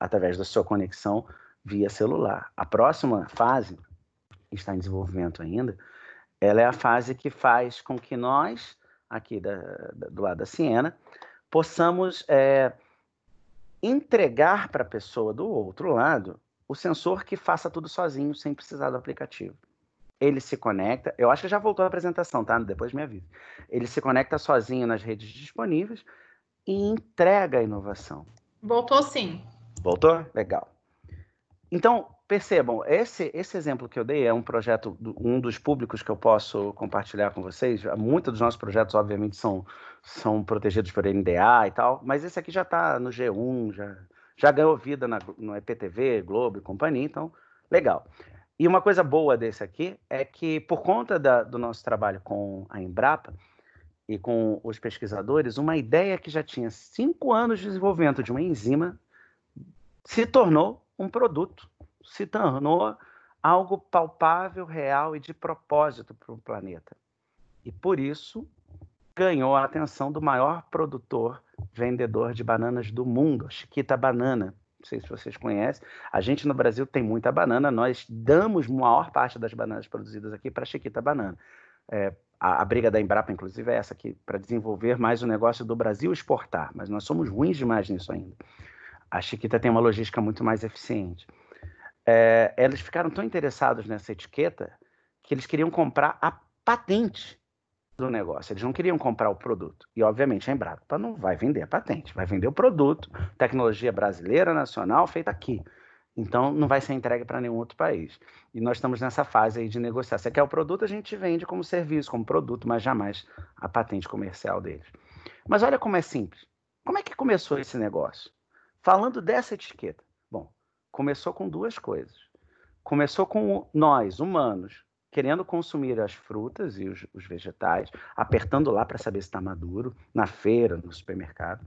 através da sua conexão via celular. A próxima fase, está em desenvolvimento ainda, ela é a fase que faz com que nós, aqui da, da, do lado da Siena, possamos é, entregar para a pessoa do outro lado o sensor que faça tudo sozinho, sem precisar do aplicativo ele se conecta. Eu acho que já voltou a apresentação, tá? Depois me avisa. Ele se conecta sozinho nas redes disponíveis e entrega a inovação. Voltou sim. Voltou? Legal. Então, percebam, esse, esse exemplo que eu dei é um projeto, um dos públicos que eu posso compartilhar com vocês. Muitos dos nossos projetos, obviamente, são, são protegidos por NDA e tal, mas esse aqui já está no G1, já, já ganhou vida na, no EPTV, Globo e companhia, então, legal. E uma coisa boa desse aqui é que, por conta da, do nosso trabalho com a Embrapa e com os pesquisadores, uma ideia que já tinha cinco anos de desenvolvimento de uma enzima se tornou um produto, se tornou algo palpável, real e de propósito para o planeta. E por isso ganhou a atenção do maior produtor vendedor de bananas do mundo, Chiquita Banana não sei se vocês conhecem. A gente no Brasil tem muita banana, nós damos maior parte das bananas produzidas aqui para Chiquita Banana. É, a, a, briga da Embrapa, inclusive, é essa aqui, para desenvolver mais o negócio do Brasil exportar, mas nós somos ruins demais nisso ainda. A Chiquita tem uma logística muito mais eficiente. É, eles ficaram tão interessados nessa etiqueta que eles queriam comprar a patente do negócio. Eles não queriam comprar o produto. E, obviamente, a Embrapa não vai vender a patente, vai vender o produto, tecnologia brasileira, nacional, feita aqui. Então, não vai ser entregue para nenhum outro país. E nós estamos nessa fase aí de negociar. Se quer o produto, a gente vende como serviço, como produto, mas jamais a patente comercial deles. Mas olha como é simples. Como é que começou esse negócio? Falando dessa etiqueta. Começou com duas coisas. Começou com nós, humanos, querendo consumir as frutas e os, os vegetais, apertando lá para saber se está maduro, na feira, no supermercado.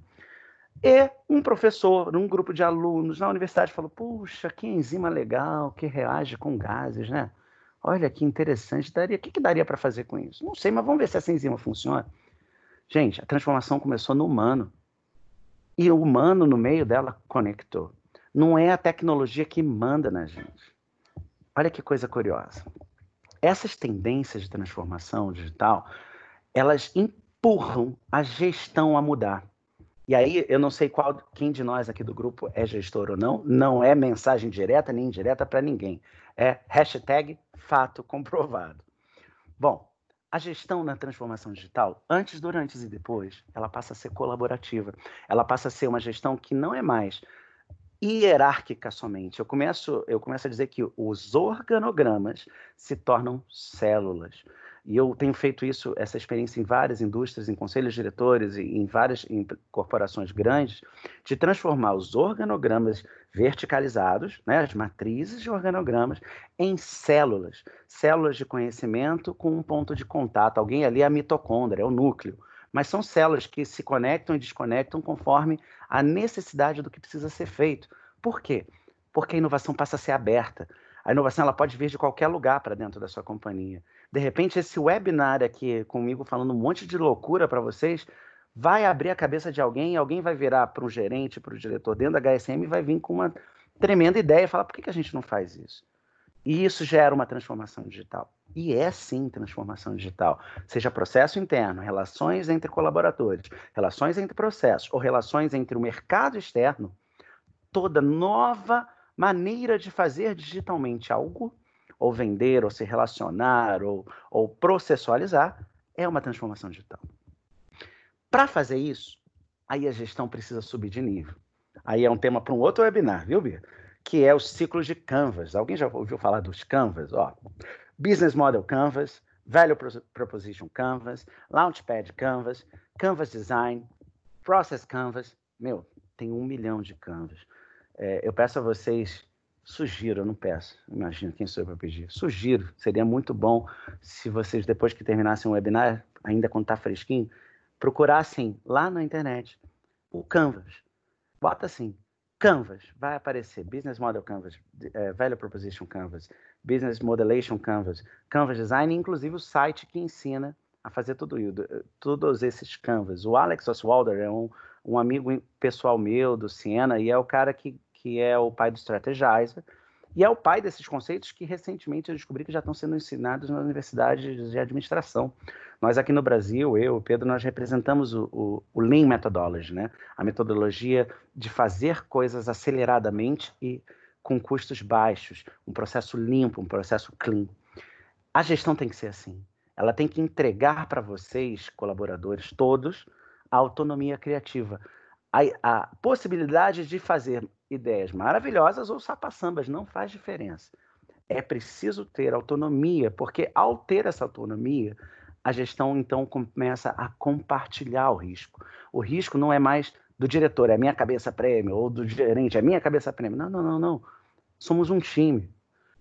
E um professor, um grupo de alunos na universidade falou: Puxa, que enzima legal, que reage com gases, né? Olha que interessante. Daria, o que, que daria para fazer com isso? Não sei, mas vamos ver se essa enzima funciona. Gente, a transformação começou no humano. E o humano, no meio dela, conectou. Não é a tecnologia que manda na gente. Olha que coisa curiosa essas tendências de transformação digital, elas empurram a gestão a mudar. E aí, eu não sei qual, quem de nós aqui do grupo é gestor ou não, não é mensagem direta nem indireta para ninguém. É hashtag fato comprovado. Bom, a gestão na transformação digital, antes, durante e depois, ela passa a ser colaborativa. Ela passa a ser uma gestão que não é mais hierárquica somente. Eu começo, eu começo a dizer que os organogramas se tornam células. E eu tenho feito isso, essa experiência em várias indústrias, em conselhos diretores e em várias em corporações grandes, de transformar os organogramas verticalizados, né, as matrizes de organogramas, em células, células de conhecimento com um ponto de contato. Alguém ali é a mitocôndria, é o núcleo mas são células que se conectam e desconectam conforme a necessidade do que precisa ser feito. Por quê? Porque a inovação passa a ser aberta. A inovação ela pode vir de qualquer lugar para dentro da sua companhia. De repente, esse webinar aqui comigo falando um monte de loucura para vocês vai abrir a cabeça de alguém alguém vai virar para um gerente, para o diretor dentro da HSM e vai vir com uma tremenda ideia e falar: por que, que a gente não faz isso? E isso gera uma transformação digital. E é sim transformação digital. Seja processo interno, relações entre colaboradores, relações entre processos ou relações entre o mercado externo, toda nova maneira de fazer digitalmente algo, ou vender, ou se relacionar, ou, ou processualizar, é uma transformação digital. Para fazer isso, aí a gestão precisa subir de nível. Aí é um tema para um outro webinar, viu, Bia? Que é os ciclos de Canvas. Alguém já ouviu falar dos Canvas? Ó, Business Model Canvas, Value Proposition Canvas, Launchpad Canvas, Canvas Design, Process Canvas. Meu, tem um milhão de Canvas. É, eu peço a vocês, sugiro, eu não peço, imagino quem sou eu para pedir, sugiro, seria muito bom se vocês, depois que terminassem o webinar, ainda quando está fresquinho, procurassem lá na internet o Canvas. Bota assim, Canvas, vai aparecer Business Model Canvas, é, Value Proposition Canvas, Business Modelation Canvas, Canvas Design, inclusive o site que ensina a fazer tudo isso, todos esses Canvas. O Alex Oswalder é um, um amigo pessoal meu do Siena e é o cara que, que é o pai do Strategizer e é o pai desses conceitos que recentemente eu descobri que já estão sendo ensinados nas universidades de administração. Nós aqui no Brasil, eu, Pedro, nós representamos o, o, o Lean Methodology, né? a metodologia de fazer coisas aceleradamente e com custos baixos, um processo limpo, um processo clean. A gestão tem que ser assim. Ela tem que entregar para vocês, colaboradores todos, a autonomia criativa. A, a, possibilidade de fazer ideias maravilhosas ou sapaçambas não faz diferença. É preciso ter autonomia, porque ao ter essa autonomia, a gestão então começa a compartilhar o risco. O risco não é mais do diretor, é minha cabeça prêmio, ou do gerente, é minha cabeça prêmio. Não, não, não, não. Somos um time.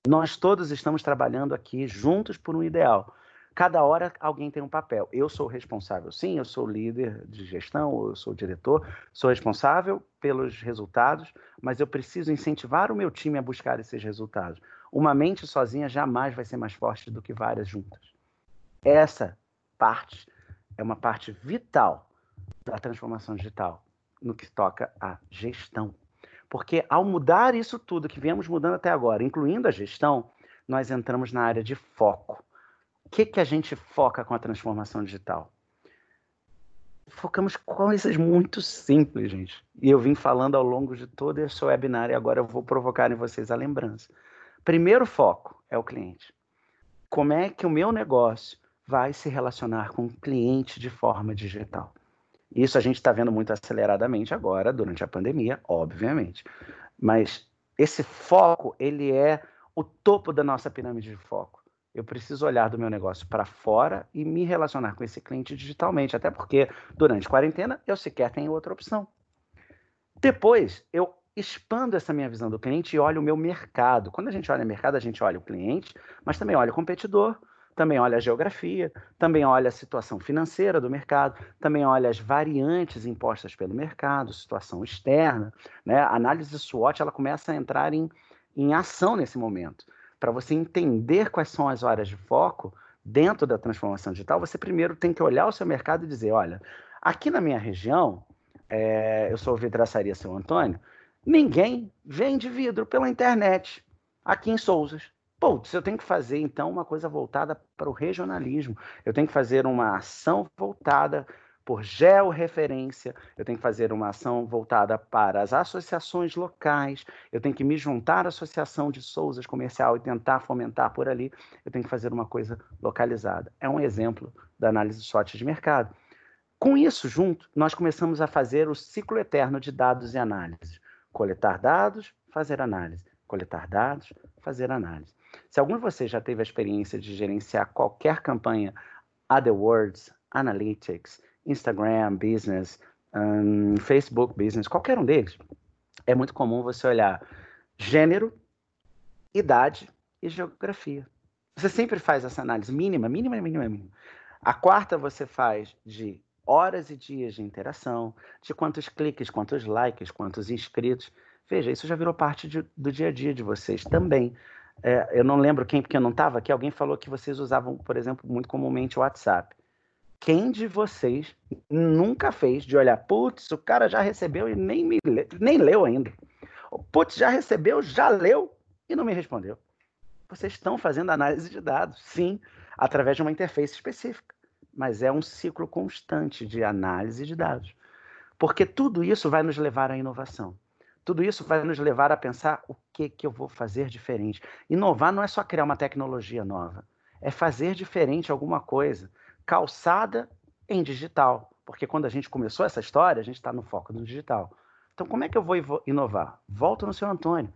Nós todos estamos trabalhando aqui juntos por um ideal. Cada hora alguém tem um papel. Eu sou responsável, sim, eu sou líder de gestão, eu sou diretor, sou responsável pelos resultados, mas eu preciso incentivar o meu time a buscar esses resultados. Uma mente sozinha jamais vai ser mais forte do que várias juntas. Essa parte é uma parte vital da transformação digital no que toca à gestão. Porque ao mudar isso tudo que viemos mudando até agora, incluindo a gestão, nós entramos na área de foco. Que, que a gente foca com a transformação digital? Focamos coisas muito simples, gente. E eu vim falando ao longo de todo esse webinar e agora eu vou provocar em vocês a lembrança. Primeiro foco é o cliente. Como é que o meu negócio vai se relacionar com o cliente de forma digital. Isso a gente está vendo muito aceleradamente agora, durante a pandemia, obviamente. Mas esse foco, ele é o topo da nossa pirâmide de foco. Eu preciso olhar do meu negócio para fora e me relacionar com esse cliente digitalmente, até porque durante quarentena eu sequer tenho outra opção. Depois, eu expando essa minha visão do cliente e olho o meu mercado. Quando a gente olha o mercado, a gente olha o cliente, mas também olha o competidor, também olha a geografia, também olha a situação financeira do mercado, também olha as variantes impostas pelo mercado, situação externa. Né? A análise SWOT ela começa a entrar em, em ação nesse momento. Para você entender quais são as áreas de foco dentro da transformação digital, você primeiro tem que olhar o seu mercado e dizer: olha, aqui na minha região, é, eu sou vidraçaria São Antônio, ninguém vende vidro pela internet aqui em Souzas. Putz, eu tenho que fazer então uma coisa voltada para o regionalismo. Eu tenho que fazer uma ação voltada por georreferência, eu tenho que fazer uma ação voltada para as associações locais, eu tenho que me juntar à associação de Souzas Comercial e tentar fomentar por ali, eu tenho que fazer uma coisa localizada. É um exemplo da análise SWOT de mercado. Com isso junto, nós começamos a fazer o ciclo eterno de dados e análise. Coletar dados, fazer análise. Coletar dados, fazer análise. Se algum de vocês já teve a experiência de gerenciar qualquer campanha AdWords, Analytics, Instagram Business, um, Facebook Business, qualquer um deles, é muito comum você olhar gênero, idade e geografia. Você sempre faz essa análise mínima, mínima, mínima, mínima. A quarta você faz de horas e dias de interação, de quantos cliques, quantos likes, quantos inscritos. Veja, isso já virou parte de, do dia a dia de vocês também. É, eu não lembro quem, porque eu não estava aqui, alguém falou que vocês usavam, por exemplo, muito comumente o WhatsApp. Quem de vocês nunca fez de olhar, putz, o cara já recebeu e nem, me le nem leu ainda? Putz, já recebeu, já leu e não me respondeu. Vocês estão fazendo análise de dados, sim, através de uma interface específica, mas é um ciclo constante de análise de dados. Porque tudo isso vai nos levar à inovação. Tudo isso vai nos levar a pensar o que, que eu vou fazer diferente. Inovar não é só criar uma tecnologia nova, é fazer diferente alguma coisa, calçada em digital. Porque quando a gente começou essa história, a gente está no foco do digital. Então, como é que eu vou inovar? Volto no seu Antônio.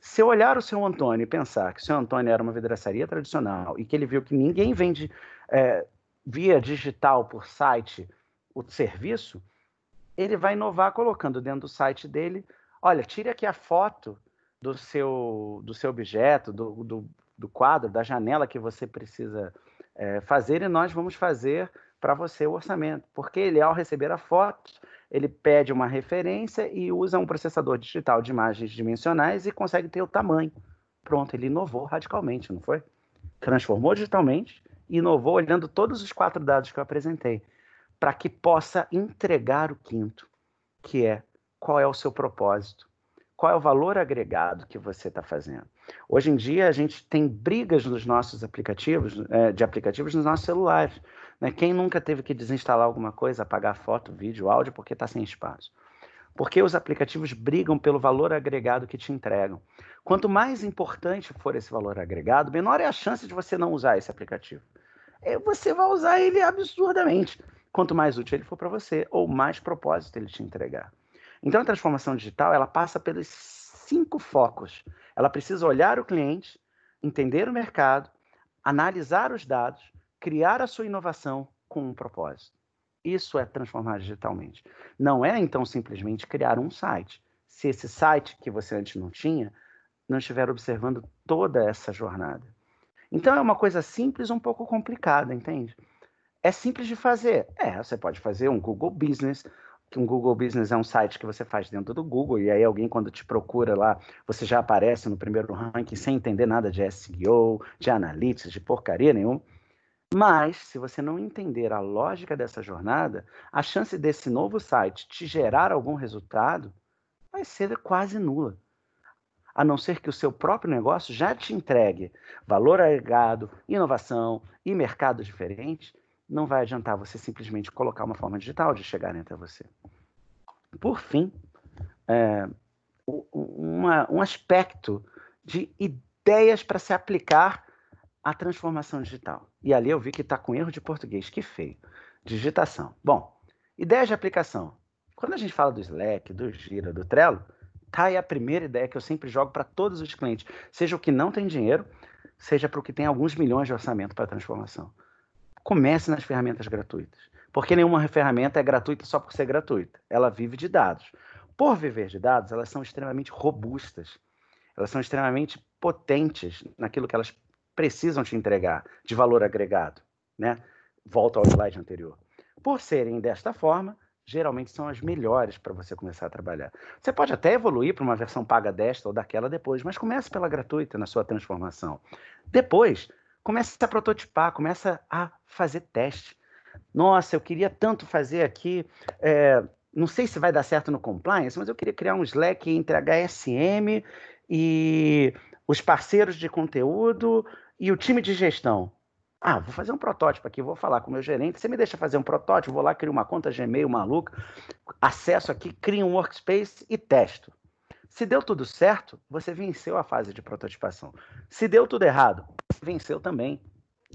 Se olhar o seu Antônio e pensar que o seu Antônio era uma vidraçaria tradicional e que ele viu que ninguém vende é, via digital por site o serviço, ele vai inovar colocando dentro do site dele, olha, tire aqui a foto do seu, do seu objeto, do, do, do quadro, da janela que você precisa é, fazer e nós vamos fazer para você o orçamento. Porque ele, ao receber a foto, ele pede uma referência e usa um processador digital de imagens dimensionais e consegue ter o tamanho. Pronto, ele inovou radicalmente, não foi? Transformou digitalmente inovou olhando todos os quatro dados que eu apresentei, para que possa entregar o quinto, que é qual é o seu propósito, qual é o valor agregado que você está fazendo. Hoje em dia a gente tem brigas nos nossos aplicativos, é, de aplicativos nos nossos celulares. Né? Quem nunca teve que desinstalar alguma coisa, apagar foto, vídeo, áudio, porque está sem espaço? Porque os aplicativos brigam pelo valor agregado que te entregam. Quanto mais importante for esse valor agregado, menor é a chance de você não usar esse aplicativo. É, você vai usar ele absurdamente. Quanto mais útil ele for para você, ou mais propósito ele te entregar. Então, a transformação digital ela passa pelos cinco focos. Ela precisa olhar o cliente, entender o mercado, analisar os dados, criar a sua inovação com um propósito. Isso é transformar digitalmente. Não é, então, simplesmente criar um site. Se esse site que você antes não tinha, não estiver observando toda essa jornada. Então, é uma coisa simples, um pouco complicada, entende? É simples de fazer. É, você pode fazer um Google Business, que um Google Business é um site que você faz dentro do Google, e aí alguém, quando te procura lá, você já aparece no primeiro ranking sem entender nada de SEO, de analytics, de porcaria nenhuma. Mas, se você não entender a lógica dessa jornada, a chance desse novo site te gerar algum resultado vai ser quase nula. A não ser que o seu próprio negócio já te entregue valor agregado, inovação e mercados diferentes, não vai adiantar você simplesmente colocar uma forma digital de chegar até você. Por fim, é, uma, um aspecto de ideias para se aplicar à transformação digital. E ali eu vi que está com erro de português, que feio. Digitação. Bom, ideias de aplicação. Quando a gente fala do Slack, do Gira, do Trello, tá aí a primeira ideia que eu sempre jogo para todos os clientes, seja o que não tem dinheiro, seja para o que tem alguns milhões de orçamento para transformação. Comece nas ferramentas gratuitas, porque nenhuma ferramenta é gratuita só por ser gratuita. Ela vive de dados. Por viver de dados, elas são extremamente robustas. Elas são extremamente potentes naquilo que elas precisam te entregar de valor agregado, né? Volto ao slide anterior. Por serem desta forma, geralmente são as melhores para você começar a trabalhar. Você pode até evoluir para uma versão paga desta ou daquela depois, mas comece pela gratuita na sua transformação. Depois, comece a prototipar, comece a fazer teste. Nossa, eu queria tanto fazer aqui, é, não sei se vai dar certo no compliance, mas eu queria criar um Slack entre HSM e os parceiros de conteúdo e o time de gestão. Ah, vou fazer um protótipo aqui, vou falar com o meu gerente. Você me deixa fazer um protótipo, vou lá, crio uma conta Gmail maluca, acesso aqui, crio um workspace e testo. Se deu tudo certo, você venceu a fase de prototipação. Se deu tudo errado, venceu também.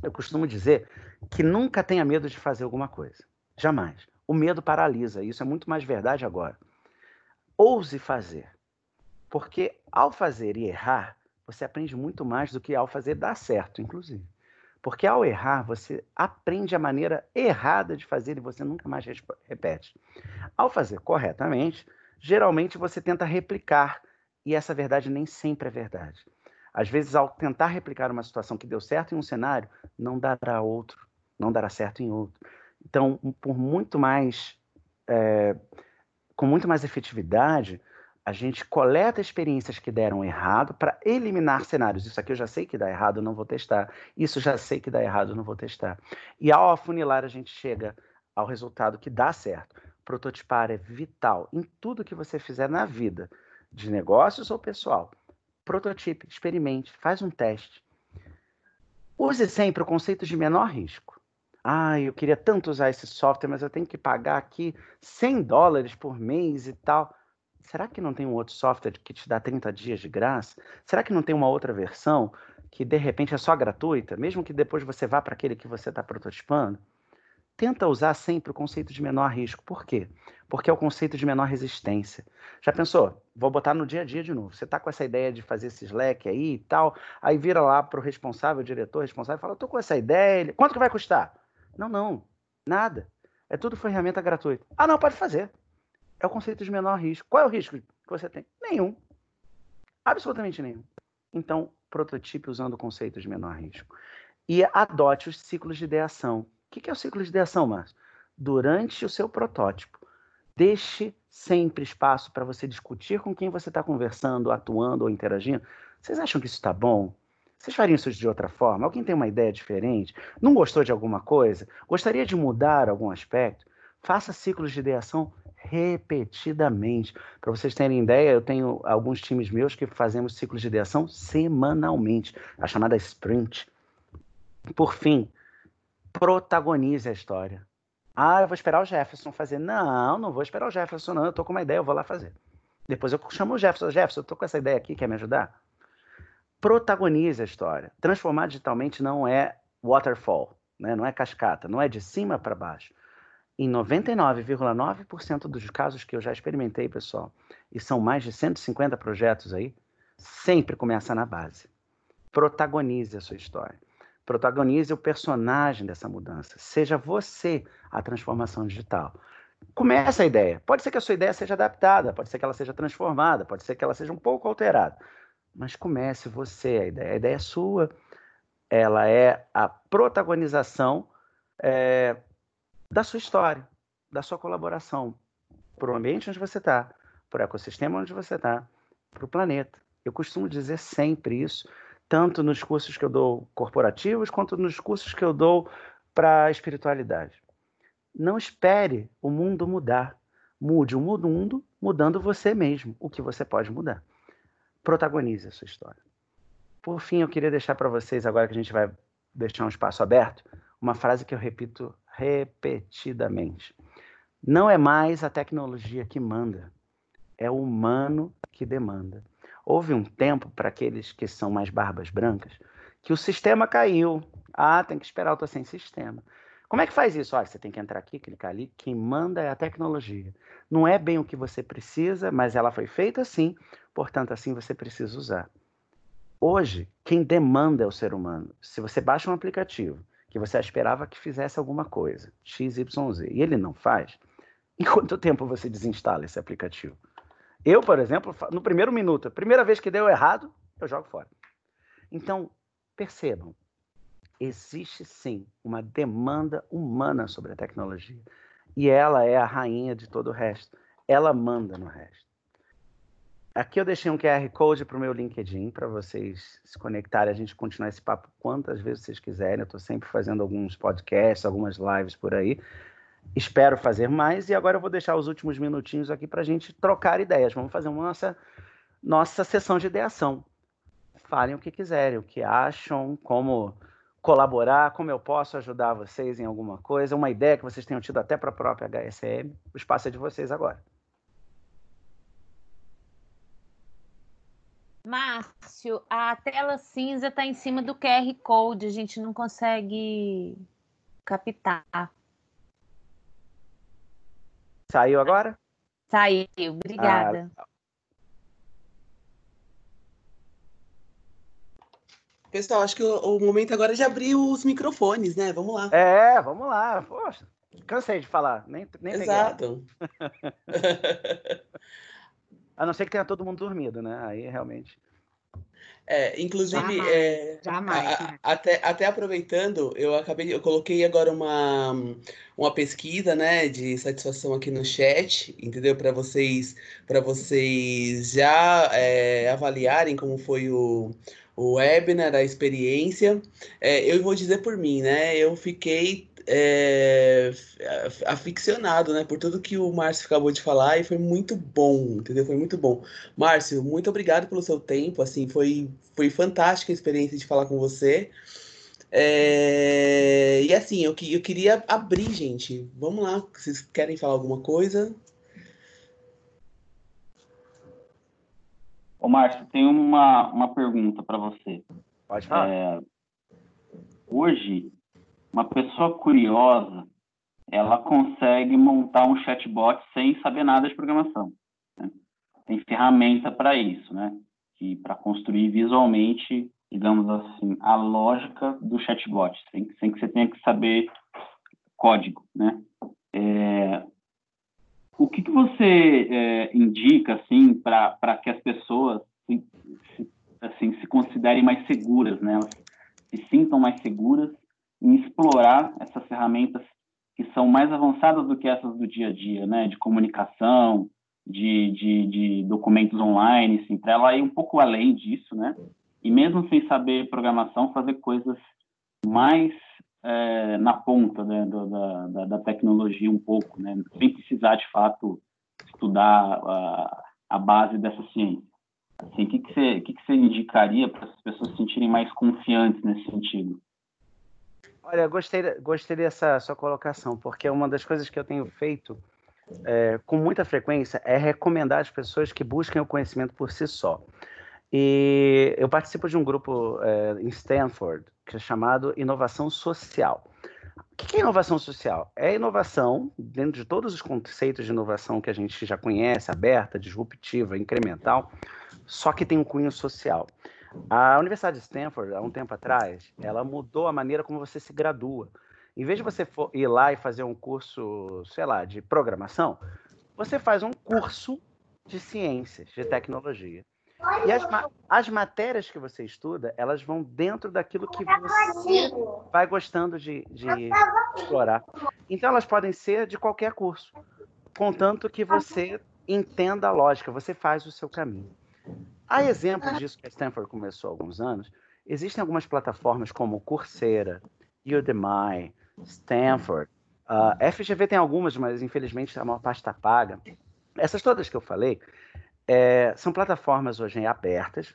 Eu costumo dizer que nunca tenha medo de fazer alguma coisa. Jamais. O medo paralisa. Isso é muito mais verdade agora. Ouse fazer. Porque ao fazer e errar, você aprende muito mais do que ao fazer dar certo, inclusive. Porque ao errar, você aprende a maneira errada de fazer e você nunca mais repete. Ao fazer corretamente, geralmente você tenta replicar e essa verdade nem sempre é verdade. Às vezes, ao tentar replicar uma situação que deu certo em um cenário, não dará outro, não dará certo em outro. Então, por muito mais, é, com muito mais efetividade, a gente coleta experiências que deram errado para eliminar cenários. Isso aqui eu já sei que dá errado, não vou testar. Isso já sei que dá errado, não vou testar. E ao afunilar, a gente chega ao resultado que dá certo. Prototipar é vital em tudo que você fizer na vida, de negócios ou pessoal. Prototipe, experimente, faz um teste. Use sempre o conceito de menor risco. Ah, eu queria tanto usar esse software, mas eu tenho que pagar aqui 100 dólares por mês e tal será que não tem um outro software que te dá 30 dias de graça? Será que não tem uma outra versão que de repente é só gratuita, mesmo que depois você vá para aquele que você está prototipando? Tenta usar sempre o conceito de menor risco. Por quê? Porque é o conceito de menor resistência. Já pensou? Vou botar no dia a dia de novo. Você está com essa ideia de fazer esse Slack aí e tal, aí vira lá para o responsável, o diretor responsável, e fala: estou com essa ideia. Quanto que vai custar? Não, não, nada. É tudo ferramenta gratuita. Ah, não, pode fazer. É o conceito de menor risco. Qual é o risco que você tem? Nenhum. Absolutamente nenhum. Então, prototipe usando o conceito de menor risco. E adote os ciclos de ideação. O que é o ciclo de ideação, Márcio? Durante o seu protótipo, deixe sempre espaço para você discutir com quem você está conversando, atuando ou interagindo. Vocês acham que isso está bom? Vocês fariam isso de outra forma? Alguém tem uma ideia diferente? Não gostou de alguma coisa? Gostaria de mudar algum aspecto? Faça ciclos de ideação repetidamente. Para vocês terem ideia, eu tenho alguns times meus que fazemos ciclos de ideação semanalmente, a chamada sprint. Por fim, protagonize a história. Ah, eu vou esperar o Jefferson fazer. Não, não vou esperar o Jefferson, não. Eu tô com uma ideia, eu vou lá fazer. Depois eu chamo o Jefferson. Jefferson, eu tô com essa ideia aqui, quer me ajudar? Protagonize a história. Transformar digitalmente não é waterfall, né? não é cascata, não é de cima para baixo. Em 99,9% dos casos que eu já experimentei, pessoal, e são mais de 150 projetos aí, sempre começa na base. Protagonize a sua história. Protagonize o personagem dessa mudança. Seja você a transformação digital. Começa a ideia. Pode ser que a sua ideia seja adaptada, pode ser que ela seja transformada, pode ser que ela seja um pouco alterada. Mas comece você a ideia. A ideia é sua. Ela é a protagonização é, da sua história, da sua colaboração para o ambiente onde você está, para o ecossistema onde você está, para o planeta. Eu costumo dizer sempre isso, tanto nos cursos que eu dou corporativos, quanto nos cursos que eu dou para a espiritualidade. Não espere o mundo mudar. Mude o mundo mudando você mesmo, o que você pode mudar. Protagonize a sua história. Por fim, eu queria deixar para vocês, agora que a gente vai deixar um espaço aberto, uma frase que eu repito repetidamente. Não é mais a tecnologia que manda, é o humano que demanda. Houve um tempo para aqueles que são mais barbas brancas que o sistema caiu. Ah, tem que esperar, eu estou sem sistema. Como é que faz isso? Olha, você tem que entrar aqui, clicar ali. Quem manda é a tecnologia. Não é bem o que você precisa, mas ela foi feita assim, portanto, assim você precisa usar. Hoje, quem demanda é o ser humano. Se você baixa um aplicativo que você esperava que fizesse alguma coisa, XYZ, e ele não faz, em quanto tempo você desinstala esse aplicativo? Eu, por exemplo, no primeiro minuto, primeira vez que deu errado, eu jogo fora. Então, percebam, existe sim uma demanda humana sobre a tecnologia. E ela é a rainha de todo o resto. Ela manda no resto. Aqui eu deixei um QR Code para o meu LinkedIn para vocês se conectarem, a gente continuar esse papo quantas vezes vocês quiserem. Eu estou sempre fazendo alguns podcasts, algumas lives por aí. Espero fazer mais e agora eu vou deixar os últimos minutinhos aqui para a gente trocar ideias. Vamos fazer uma nossa, nossa sessão de ideação. Falem o que quiserem, o que acham, como colaborar, como eu posso ajudar vocês em alguma coisa, uma ideia que vocês tenham tido até para a própria HSM. O espaço é de vocês agora. Márcio, a tela cinza está em cima do QR Code, a gente não consegue captar. Saiu agora? Saiu, obrigada. Ah, Pessoal, acho que o, o, momento agora é de abrir os microfones, né? Vamos lá. É, vamos lá. Poxa, cansei de falar. Nem, nem Exato. A não ser que tenha todo mundo dormido, né? Aí realmente. É, inclusive, jamais, é, jamais, a, até, até aproveitando, eu acabei, eu coloquei agora uma, uma pesquisa, né, de satisfação aqui no chat, entendeu? Para vocês, para vocês já é, avaliarem como foi o, o webinar, a experiência. É, eu vou dizer por mim, né? Eu fiquei é, aficionado, né, por tudo que o Márcio acabou de falar e foi muito bom, entendeu? Foi muito bom. Márcio, muito obrigado pelo seu tempo, assim, foi, foi fantástica a experiência de falar com você. É, e assim, eu, eu queria abrir, gente. Vamos lá, vocês querem falar alguma coisa? Ô, Márcio, tem uma, uma pergunta para você. Pode falar. É, hoje, uma pessoa curiosa, ela consegue montar um chatbot sem saber nada de programação. Né? Tem ferramenta para isso, né? Que para construir visualmente, digamos assim, a lógica do chatbot, sem, sem que você tenha que saber código, né? É, o que, que você é, indica assim para que as pessoas se, se, assim se considerem mais seguras, né? Elas se sintam mais seguras em explorar essas ferramentas que são mais avançadas do que essas do dia a dia, né? De comunicação, de, de, de documentos online, assim, para ela ir um pouco além disso, né? E mesmo sem saber programação, fazer coisas mais é, na ponta né, da, da, da, tecnologia um pouco, né? Sem precisar, de fato, estudar a, a base dessa ciência. Assim, o que, que, você, que, que você indicaria para as pessoas se sentirem mais confiantes nesse sentido? Olha, gostei, gostei dessa sua colocação, porque uma das coisas que eu tenho feito é, com muita frequência é recomendar às pessoas que busquem o conhecimento por si só. E eu participo de um grupo é, em Stanford que é chamado Inovação Social. O que é inovação social? É inovação, dentro de todos os conceitos de inovação que a gente já conhece, aberta, disruptiva, incremental, só que tem um cunho social. A Universidade de Stanford, há um tempo atrás, ela mudou a maneira como você se gradua. Em vez de você ir lá e fazer um curso, sei lá, de programação, você faz um curso de ciências, de tecnologia. E as, as matérias que você estuda, elas vão dentro daquilo que você vai gostando de, de explorar. Então, elas podem ser de qualquer curso, contanto que você entenda a lógica, você faz o seu caminho. Há exemplo disso que a Stanford começou há alguns anos. Existem algumas plataformas como Coursera, Udemy, Stanford. A uh, FGV tem algumas, mas infelizmente a maior parte está paga. Essas todas que eu falei, é, são plataformas hoje abertas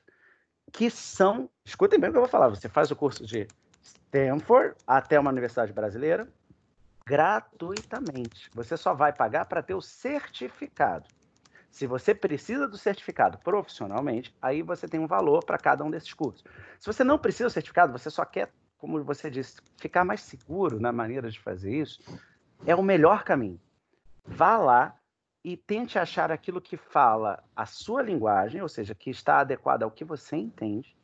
que são. Escutem bem o que eu vou falar. Você faz o curso de Stanford até uma universidade brasileira gratuitamente. Você só vai pagar para ter o certificado. Se você precisa do certificado profissionalmente, aí você tem um valor para cada um desses cursos. Se você não precisa do certificado, você só quer, como você disse, ficar mais seguro na maneira de fazer isso, é o melhor caminho. Vá lá, e tente achar aquilo que fala a sua linguagem, ou seja, que está adequado ao que você entende,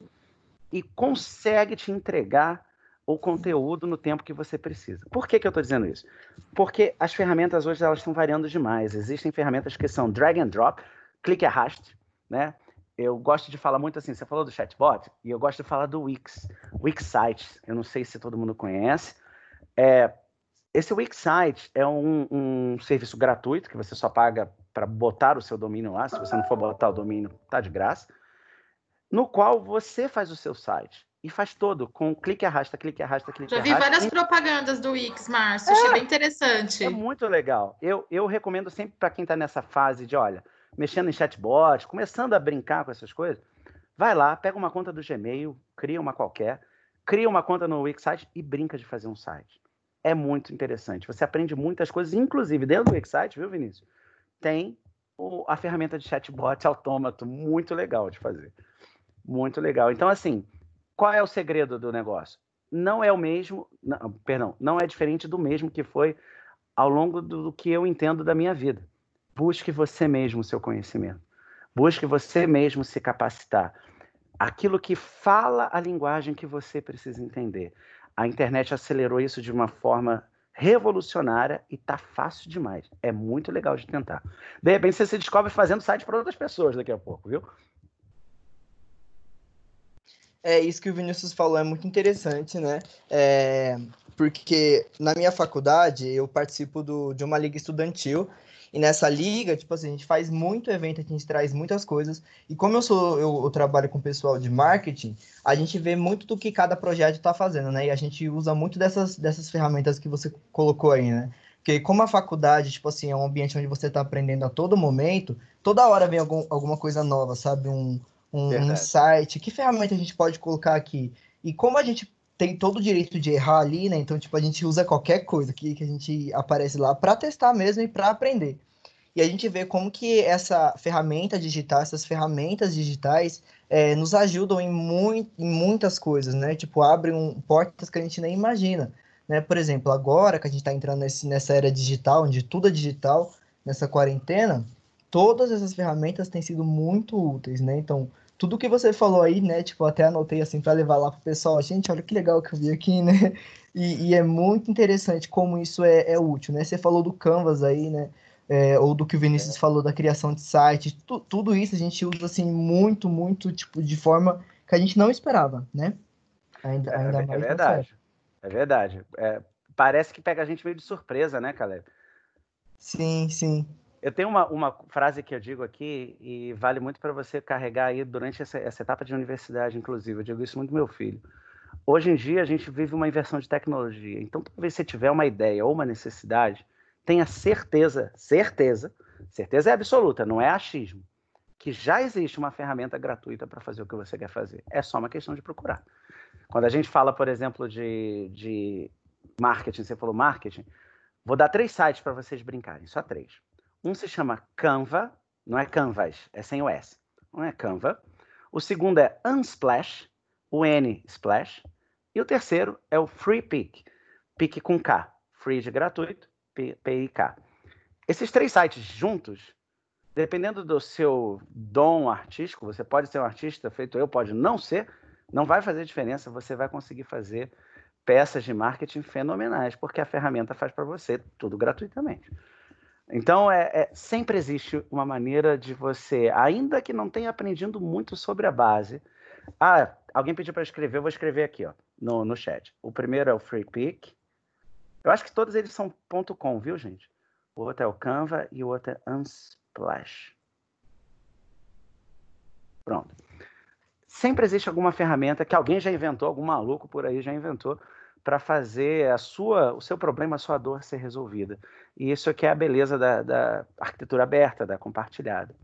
e consegue te entregar o conteúdo no tempo que você precisa. Por que, que eu estou dizendo isso? Porque as ferramentas hoje elas estão variando demais. Existem ferramentas que são drag and drop, clique e arraste, né? Eu gosto de falar muito assim, você falou do chatbot, e eu gosto de falar do Wix, Wix Sites. Eu não sei se todo mundo conhece. É, esse Wixsite é um, um, serviço gratuito que você só paga para botar o seu domínio lá. Se você não for botar o domínio, tá de graça. No qual você faz o seu site e faz todo com clique arrasta, clique arrasta, clique Já arrasta. Já vi várias e... propagandas do Wix, Márcio. É, achei bem interessante. É muito legal. Eu, eu recomendo sempre para quem está nessa fase de, olha, mexendo em chatbot, começando a brincar com essas coisas, vai lá, pega uma conta do Gmail, cria uma qualquer, cria uma conta no Wixsite e brinca de fazer um site é muito interessante. Você aprende muitas coisas, inclusive dentro do Excite, viu, Vinícius? Tem o, a ferramenta de chatbot autômato, muito legal de fazer. Muito legal. Então, assim, qual é o segredo do negócio? Não é o mesmo, não, perdão, não é diferente do mesmo que foi ao longo do, do que eu entendo da minha vida. Busque você mesmo o seu conhecimento. Busque você mesmo se capacitar. Aquilo que fala a linguagem que você precisa entender a internet acelerou isso de uma forma revolucionária e tá fácil demais. É muito legal de tentar. De repente você se descobre fazendo site para outras pessoas daqui a pouco, viu? É isso que o Vinícius falou, é muito interessante, né? É, porque na minha faculdade eu participo do, de uma liga estudantil e nessa liga, tipo assim, a gente faz muito evento, a gente traz muitas coisas. E como eu sou, eu, eu trabalho com pessoal de marketing, a gente vê muito do que cada projeto está fazendo, né? E a gente usa muito dessas, dessas ferramentas que você colocou aí, né? Porque como a faculdade, tipo assim, é um ambiente onde você está aprendendo a todo momento, toda hora vem algum, alguma coisa nova, sabe? Um, um, um site. Que ferramenta a gente pode colocar aqui? E como a gente tem todo o direito de errar ali, né? Então, tipo, a gente usa qualquer coisa que, que a gente aparece lá para testar mesmo e para aprender. E a gente vê como que essa ferramenta digital, essas ferramentas digitais é, nos ajudam em, muito, em muitas coisas, né? Tipo, abrem portas que a gente nem imagina. Né? Por exemplo, agora que a gente está entrando nesse, nessa era digital, onde tudo é digital, nessa quarentena, todas essas ferramentas têm sido muito úteis, né? Então, tudo que você falou aí, né? Tipo, até anotei assim para levar lá pro pessoal. Gente, olha que legal que eu vi aqui, né? E, e é muito interessante como isso é, é, útil, né? Você falou do Canvas aí, né? É, ou do que o Vinícius é. falou da criação de site, tu, tudo isso a gente usa assim muito, muito tipo de forma que a gente não esperava, né? Ainda, é, ainda é, mais é verdade. É verdade. Parece que pega a gente meio de surpresa, né, Caleb? Sim, sim. Eu tenho uma, uma frase que eu digo aqui e vale muito para você carregar aí durante essa, essa, etapa de universidade, inclusive. Eu digo isso muito meu filho. Hoje em dia a gente vive uma inversão de tecnologia. Então, talvez você tiver uma ideia ou uma necessidade, tenha certeza, certeza, certeza é absoluta, não é achismo, que já existe uma ferramenta gratuita para fazer o que você quer fazer. É só uma questão de procurar. Quando a gente fala, por exemplo, de, de marketing, você falou marketing, vou dar três sites para vocês brincarem, só três. Um se chama Canva, não é Canvas, é sem o S. Não é Canva. O segundo é Unsplash, o N Splash. E o terceiro é o Free Pick, Pick com K, free de gratuito, P-I-K. Esses três sites juntos, dependendo do seu dom artístico, você pode ser um artista feito eu, pode não ser, não vai fazer diferença, você vai conseguir fazer peças de marketing fenomenais, porque a ferramenta faz para você tudo gratuitamente. Então, é, é, sempre existe uma maneira de você, ainda que não tenha aprendido muito sobre a base. Ah, alguém pediu para escrever, eu vou escrever aqui, ó, no, no chat. O primeiro é o Free Pick. Eu acho que todos eles são .com, viu, gente? O outro é o Canva e o outro é Unsplash. Pronto. Sempre existe alguma ferramenta que alguém já inventou, algum maluco por aí já inventou, para fazer a sua, o seu problema, a sua dor ser resolvida. E isso aqui é a beleza da, da arquitetura aberta, da compartilhada.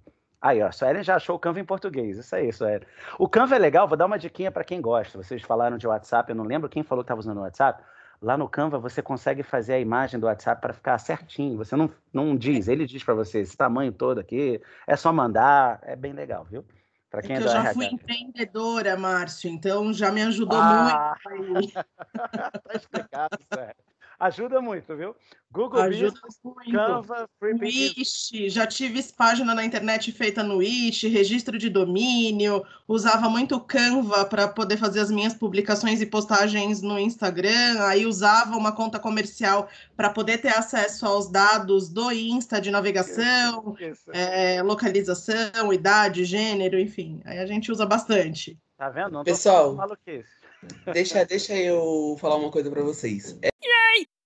Aí, ó, a Suelen já achou o Canva em português. Isso aí, Suelen. O Canva é legal, vou dar uma diquinha para quem gosta. Vocês falaram de WhatsApp, eu não lembro quem falou que estava usando o WhatsApp. Lá no Canva você consegue fazer a imagem do WhatsApp para ficar certinho. Você não, não diz, ele diz para você esse tamanho todo aqui, é só mandar, é bem legal, viu? Para é quem é, é eu já RH. fui empreendedora, Márcio, então já me ajudou ah, muito. tá explicado, sério. Ajuda muito, viu? Google Ajuda Business, muito. Canva, Wish, já tive página na internet feita no Wish, registro de domínio, usava muito Canva para poder fazer as minhas publicações e postagens no Instagram, aí usava uma conta comercial para poder ter acesso aos dados do Insta de navegação, isso, isso. É, localização, idade, gênero, enfim. Aí a gente usa bastante. Tá vendo? Não Pessoal, deixa, deixa eu falar uma coisa para vocês.